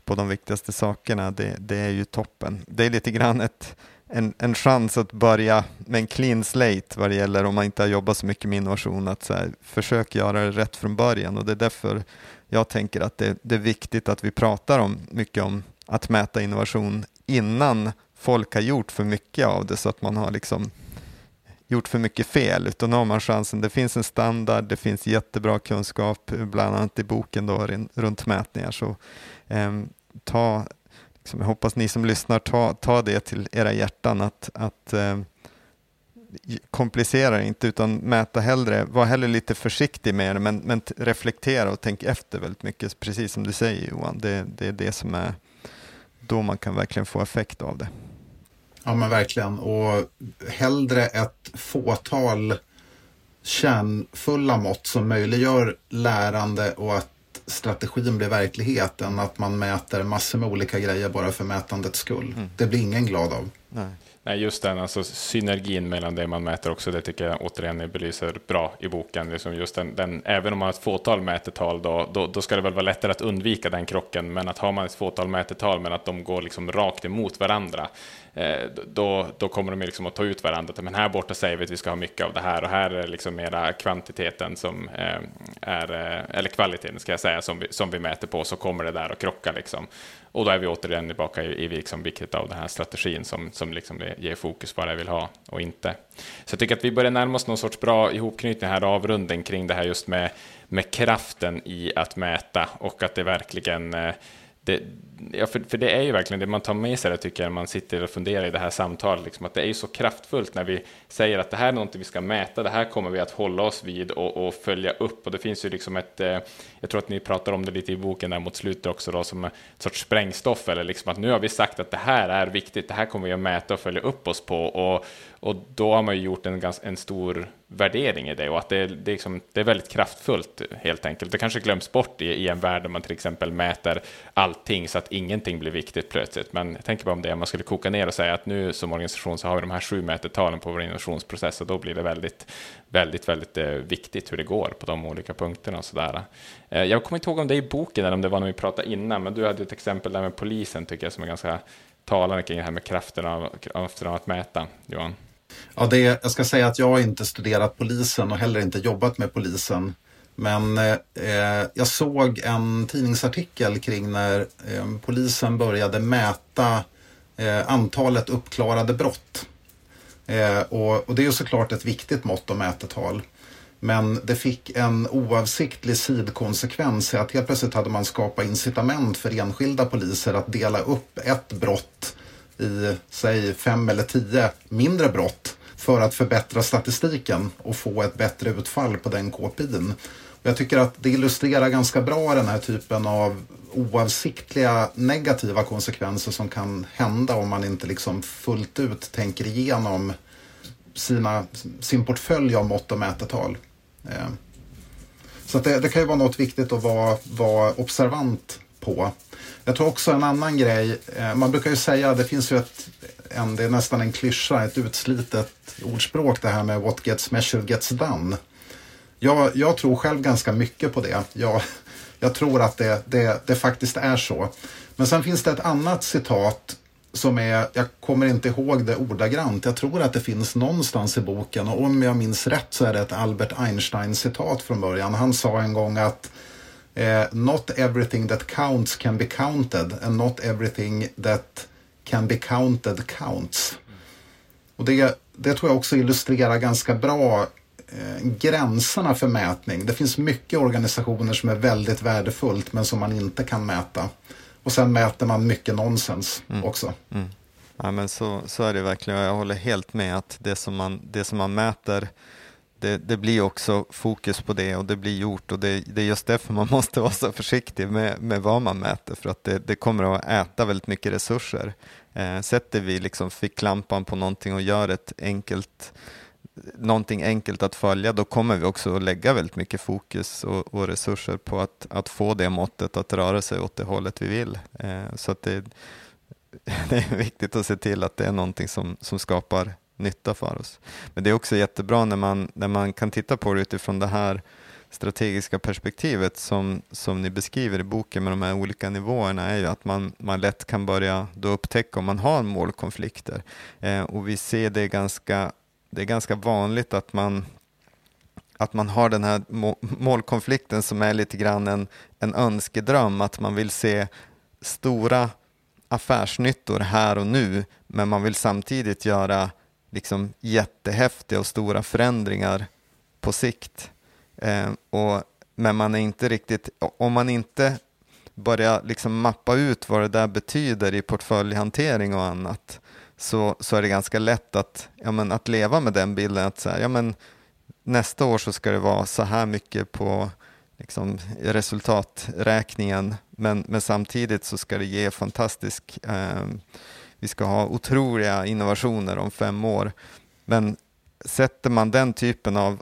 på de viktigaste sakerna, det, det är ju toppen. Det är lite grann ett, en, en chans att börja med en clean slate vad det gäller om man inte har jobbat så mycket med innovation, att så här, försök göra det rätt från början och det är därför jag tänker att det, det, är viktigt att vi pratar om mycket om att mäta innovation innan folk har gjort för mycket av det så att man har liksom gjort för mycket fel, utan nu har man chansen. Det finns en standard, det finns jättebra kunskap, bland annat i boken då, runt mätningar. Så eh, ta liksom, jag hoppas ni som lyssnar tar ta det till era hjärtan att, att eh, komplicera inte utan mäta hellre, var hellre lite försiktig med det men, men reflektera och tänk efter väldigt mycket, precis som du säger Johan. Det, det är det som är då man kan verkligen få effekt av det. Ja men verkligen och hellre ett fåtal kärnfulla mått som möjliggör lärande och att strategin blir verklighet än att man mäter massor med olika grejer bara för mätandets skull. Mm. Det blir ingen glad av. Nej. Nej, just den alltså, synergin mellan det man mäter också, det tycker jag återigen belyser bra i boken. Liksom just den, den, även om man har ett fåtal mätetal, då, då, då, ska det väl vara lättare att undvika den krocken, men att har man ett fåtal mätetal, men att de går liksom rakt emot varandra, Eh, då, då kommer de liksom att ta ut varandra. Men här borta säger vi att vi ska ha mycket av det här, och här är liksom mera kvantiteten som eh, är, eh, eller kvaliteten ska jag säga, som vi, som vi mäter på, så kommer det där att krocka. Liksom. Och då är vi återigen tillbaka i, i liksom vilket av den här strategin som, som liksom ger fokus på vad jag vill ha och inte. Så jag tycker att vi börjar närma oss någon sorts bra ihopknytning här, avrundning kring det här just med, med kraften i att mäta och att det verkligen eh, det, ja, för, för, det är ju verkligen det man tar med sig, det, tycker jag, när man sitter och funderar i det här samtalet, liksom, att det är ju så kraftfullt när vi säger att det här är något vi ska mäta, det här kommer vi att hålla oss vid och, och följa upp. Och det finns ju liksom ett, eh, jag tror att ni pratar om det lite i boken där mot slutet också, då, som ett sorts sprängstoff, eller liksom att nu har vi sagt att det här är viktigt, det här kommer vi att mäta och följa upp oss på. Och, och då har man ju gjort en, ganska, en stor värdering i det och att det, det, är liksom, det är väldigt kraftfullt helt enkelt. Det kanske glöms bort i, i en värld där man till exempel mäter allting så att ingenting blir viktigt plötsligt. Men jag tänker bara om det, man skulle koka ner och säga att nu som organisation så har vi de här sju mätetalen på vår innovationsprocess och då blir det väldigt, väldigt, väldigt eh, viktigt hur det går på de olika punkterna och sådär. Eh, jag kommer inte ihåg om det är i boken eller om det var när vi pratade innan, men du hade ett exempel där med polisen tycker jag som är ganska talande kring det här med kraften av, kraften av att mäta, Johan. Ja, det, jag ska säga att jag har inte studerat polisen och heller inte jobbat med polisen. Men eh, jag såg en tidningsartikel kring när eh, polisen började mäta eh, antalet uppklarade brott. Eh, och, och, det är ju såklart ett viktigt mått och mätetal. Men det fick en oavsiktlig sidkonsekvens i att helt plötsligt hade man skapat incitament för enskilda poliser att dela upp ett brott i, säg fem eller tio mindre brott för att förbättra statistiken och få ett bättre utfall på den KPIn. Jag tycker att det illustrerar ganska bra den här typen av oavsiktliga negativa konsekvenser som kan hända om man inte liksom fullt ut tänker igenom sina, sin portfölj av mått och mätetal. Eh. Så det, det, kan ju vara något viktigt att vara, vara observant på. Jag tror också en annan grej, eh, man brukar ju säga, det finns ju ett, en, det är nästan en klyscha, ett utslitet ordspråk det här med what gets measured gets done. Jag, jag tror själv ganska mycket på det. Jag, jag tror att det, det, det faktiskt är så. Men sen finns det ett annat citat som är, jag kommer inte ihåg det ordagrant, jag tror att det finns någonstans i boken och om jag minns rätt så är det ett Albert Einstein-citat från början. Han sa en gång att eh, Not everything that counts can be counted and not everything that can be counted counts. Och det, det tror jag också illustrerar ganska bra eh, gränserna för mätning. Det finns mycket organisationer som är väldigt värdefullt men som man inte kan mäta. Och sen mäter man mycket nonsens mm. också. Mm. Ja, men så, så är det verkligen. Jag håller helt med att det som man, det som man mäter det, det, blir också fokus på det och det blir gjort och det, det, är just därför man måste vara så försiktig med, med vad man mäter för att det, det kommer att äta väldigt mycket resurser. Eh, sätter vi liksom ficklampan på någonting och gör ett enkelt någonting enkelt att följa, då kommer vi också att lägga väldigt mycket fokus och, och resurser på att, att få det måttet att röra sig åt det hållet vi vill. Eh, så att det, det är viktigt att se till att det är någonting som, som skapar nytta för oss. Men det är också jättebra när man, när man kan titta på det utifrån det här strategiska perspektivet som, som ni beskriver i boken med de här olika nivåerna är ju att man, man lätt kan börja då upptäcka om man har målkonflikter. Eh, och vi ser det ganska, det är ganska vanligt att man att man har den här målkonflikten som är lite grann en, en önskedröm, att man vill se stora affärsnyttor här och nu, men man vill samtidigt göra liksom jättehäftiga och stora förändringar på sikt. Eh, och, men man är inte riktigt, om man inte börjar liksom mappa ut vad det där betyder i portföljhantering och annat så, så är det ganska lätt att, ja, men, att leva med den bilden att så här, ja, men, nästa år så ska det vara så här mycket på liksom, resultaträkningen men, men samtidigt så ska det ge fantastisk eh, vi ska ha otroliga innovationer om fem år. Men sätter man den typen av,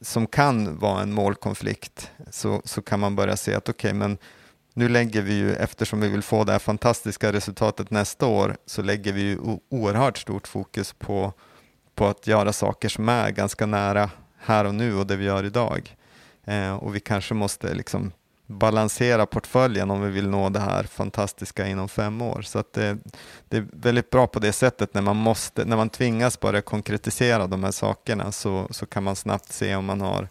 som kan vara en målkonflikt, så, så kan man börja se att okej, okay, men nu lägger vi ju, eftersom vi vill få det här fantastiska resultatet nästa år, så lägger vi ju oerhört stort fokus på, på att göra saker som är ganska nära här och nu och det vi gör idag. Eh, och vi kanske måste liksom balansera portföljen om vi vill nå det här fantastiska inom fem år. Så att det, det, är väldigt bra på det sättet när man, måste, när man tvingas börja konkretisera de här sakerna så, så kan man snabbt se om man har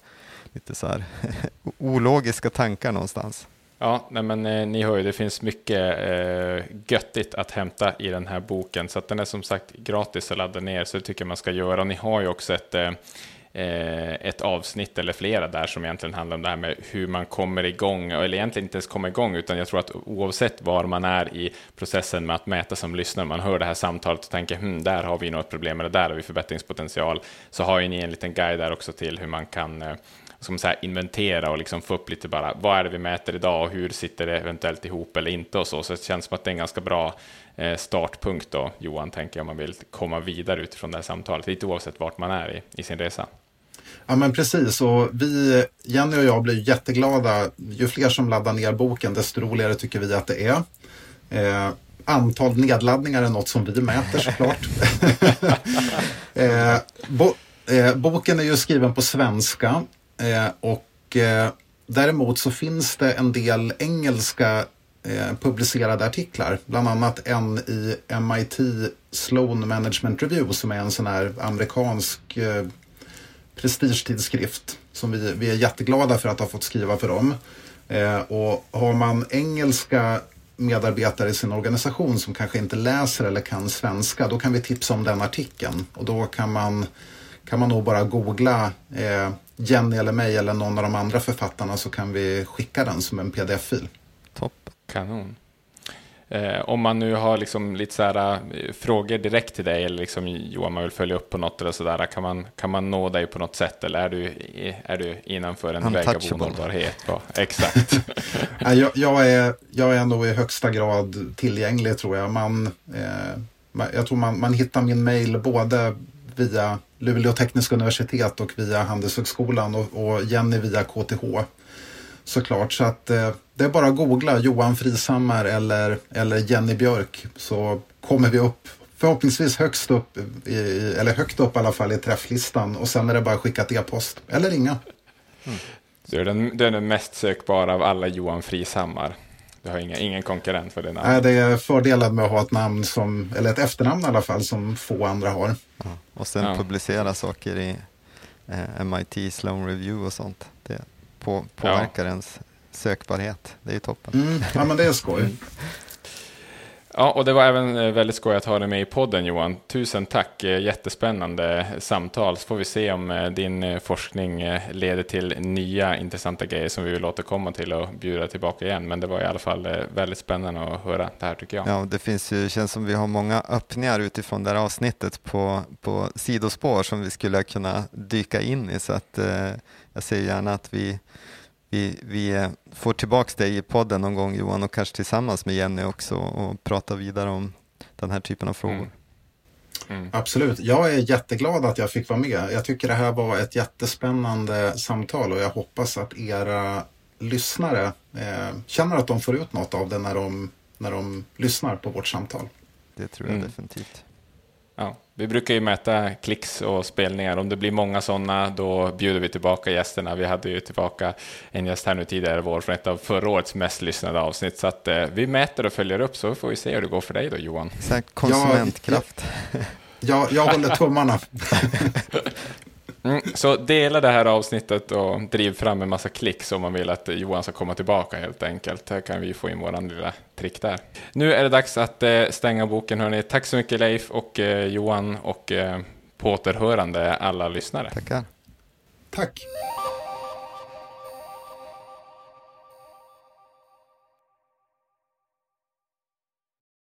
lite så här ologiska tankar någonstans. Ja, nej men eh, ni hör ju, det finns mycket eh, göttigt att hämta i den här boken, så att den är som sagt gratis att ladda ner, så det tycker jag man ska göra. Och ni har ju också ett, eh, eh, Eh, ett avsnitt eller flera där som egentligen handlar om det här med hur man kommer igång, eller egentligen inte ens kommer igång, utan jag tror att oavsett var man är i processen med att mäta som lyssnare, man hör det här samtalet och tänker hm, där har vi något problem, eller där har vi förbättringspotential, så har ju ni en liten guide där också till hur man kan eh, som så inventera och liksom få upp lite bara, vad är det vi mäter idag och hur sitter det eventuellt ihop eller inte och så. Så det känns som att det är en ganska bra eh, startpunkt då, Johan, tänker jag, om man vill komma vidare utifrån det här samtalet, lite oavsett vart man är i, i sin resa. Ja men precis och vi, Jenny och jag blir jätteglada. Ju fler som laddar ner boken desto roligare tycker vi att det är. Eh, antal nedladdningar är något som vi mäter såklart. eh, bo, eh, boken är ju skriven på svenska Eh, och eh, däremot så finns det en del engelska eh, publicerade artiklar, bland annat en i MIT Sloan Management Review som är en sån här amerikansk prestigetidskrift som vi, vi är jätteglada för att ha fått skriva för dem. Eh, och har man engelska medarbetare i sin organisation som kanske inte läser eller kan svenska, då kan vi tipsa om den artikeln. Och då kan man, kan man nog bara googla eh, Jenny eller mig eller någon av de andra författarna så kan vi skicka den som en pdf-fil. Topp. Kanon. Eh, om man nu har liksom lite så här, eh, frågor direkt till dig eller liksom, Johan, man vill följa upp på något eller så där, kan man, kan man nå dig på något sätt eller är du, är du innanför en vägg av onåbarhet? Exakt. jag, jag, är, jag är nog i högsta grad tillgänglig tror jag. Man, eh, jag tror man, man hittar min mail både via Luleå tekniska universitet och via Handelshögskolan och, och Jenny via KTH. Såklart, så att eh, det är bara att googla Johan Frisammar eller, eller Jenny Björk så kommer vi upp förhoppningsvis högst upp, i, eller högt upp i alla fall i träfflistan och sen är det bara att skicka ett e-post eller ringa. Mm. Du är den, du är den mest sökbara av alla Johan Frisammar. Du har inga, ingen konkurrent för det namnet. Nej, det är fördelen med att ha ett namn som, eller ett efternamn i alla fall, som få andra har. Ja, och sen ja. publicera saker i eh, MIT Sloan Review och sånt. På, påverkar ja. ens sökbarhet. Det är ju toppen. Mm, ja, men det är skoj. Ja, och det var även eh, väldigt skoj att ha dig med i podden Johan. Tusen tack, eh, jättespännande samtal. Så får vi se om eh, din forskning leder till nya intressanta grejer som vi vill återkomma till och bjuda tillbaka igen. Men det var i alla fall väldigt spännande att höra det här tycker jag. Ja, det finns ju, känns som vi har många öppningar utifrån det här avsnittet på, på sidospår som vi skulle kunna dyka in i. Så att eh, jag ser gärna att vi vi, vi får tillbaka dig i podden någon gång Johan och kanske tillsammans med Jenny också och prata vidare om den här typen av frågor. Mm. Mm. Absolut. Jag är jätteglad att jag fick vara med. Jag tycker det här var ett jättespännande samtal och jag hoppas att era lyssnare eh, känner att de får ut något av det när de, när de lyssnar på vårt samtal. Det tror jag mm. definitivt. Ja, vi brukar ju mäta klicks och spelningar. Om det blir många sådana, då bjuder vi tillbaka gästerna. Vi hade ju tillbaka en gäst här nu tidigare vår från ett av förra årets mest lyssnade avsnitt. Så att, eh, vi mäter och följer upp, så får vi se hur det går för dig då, Johan. Exakt, konsumentkraft. Ja, ja, jag håller tummarna. Mm, så dela det här avsnittet och driv fram en massa klicks om man vill att Johan ska komma tillbaka helt enkelt. Här kan vi få in våran lilla trick där. Nu är det dags att eh, stänga boken hörni. Tack så mycket Leif och eh, Johan och eh, på återhörande alla lyssnare. Tackar. Tack.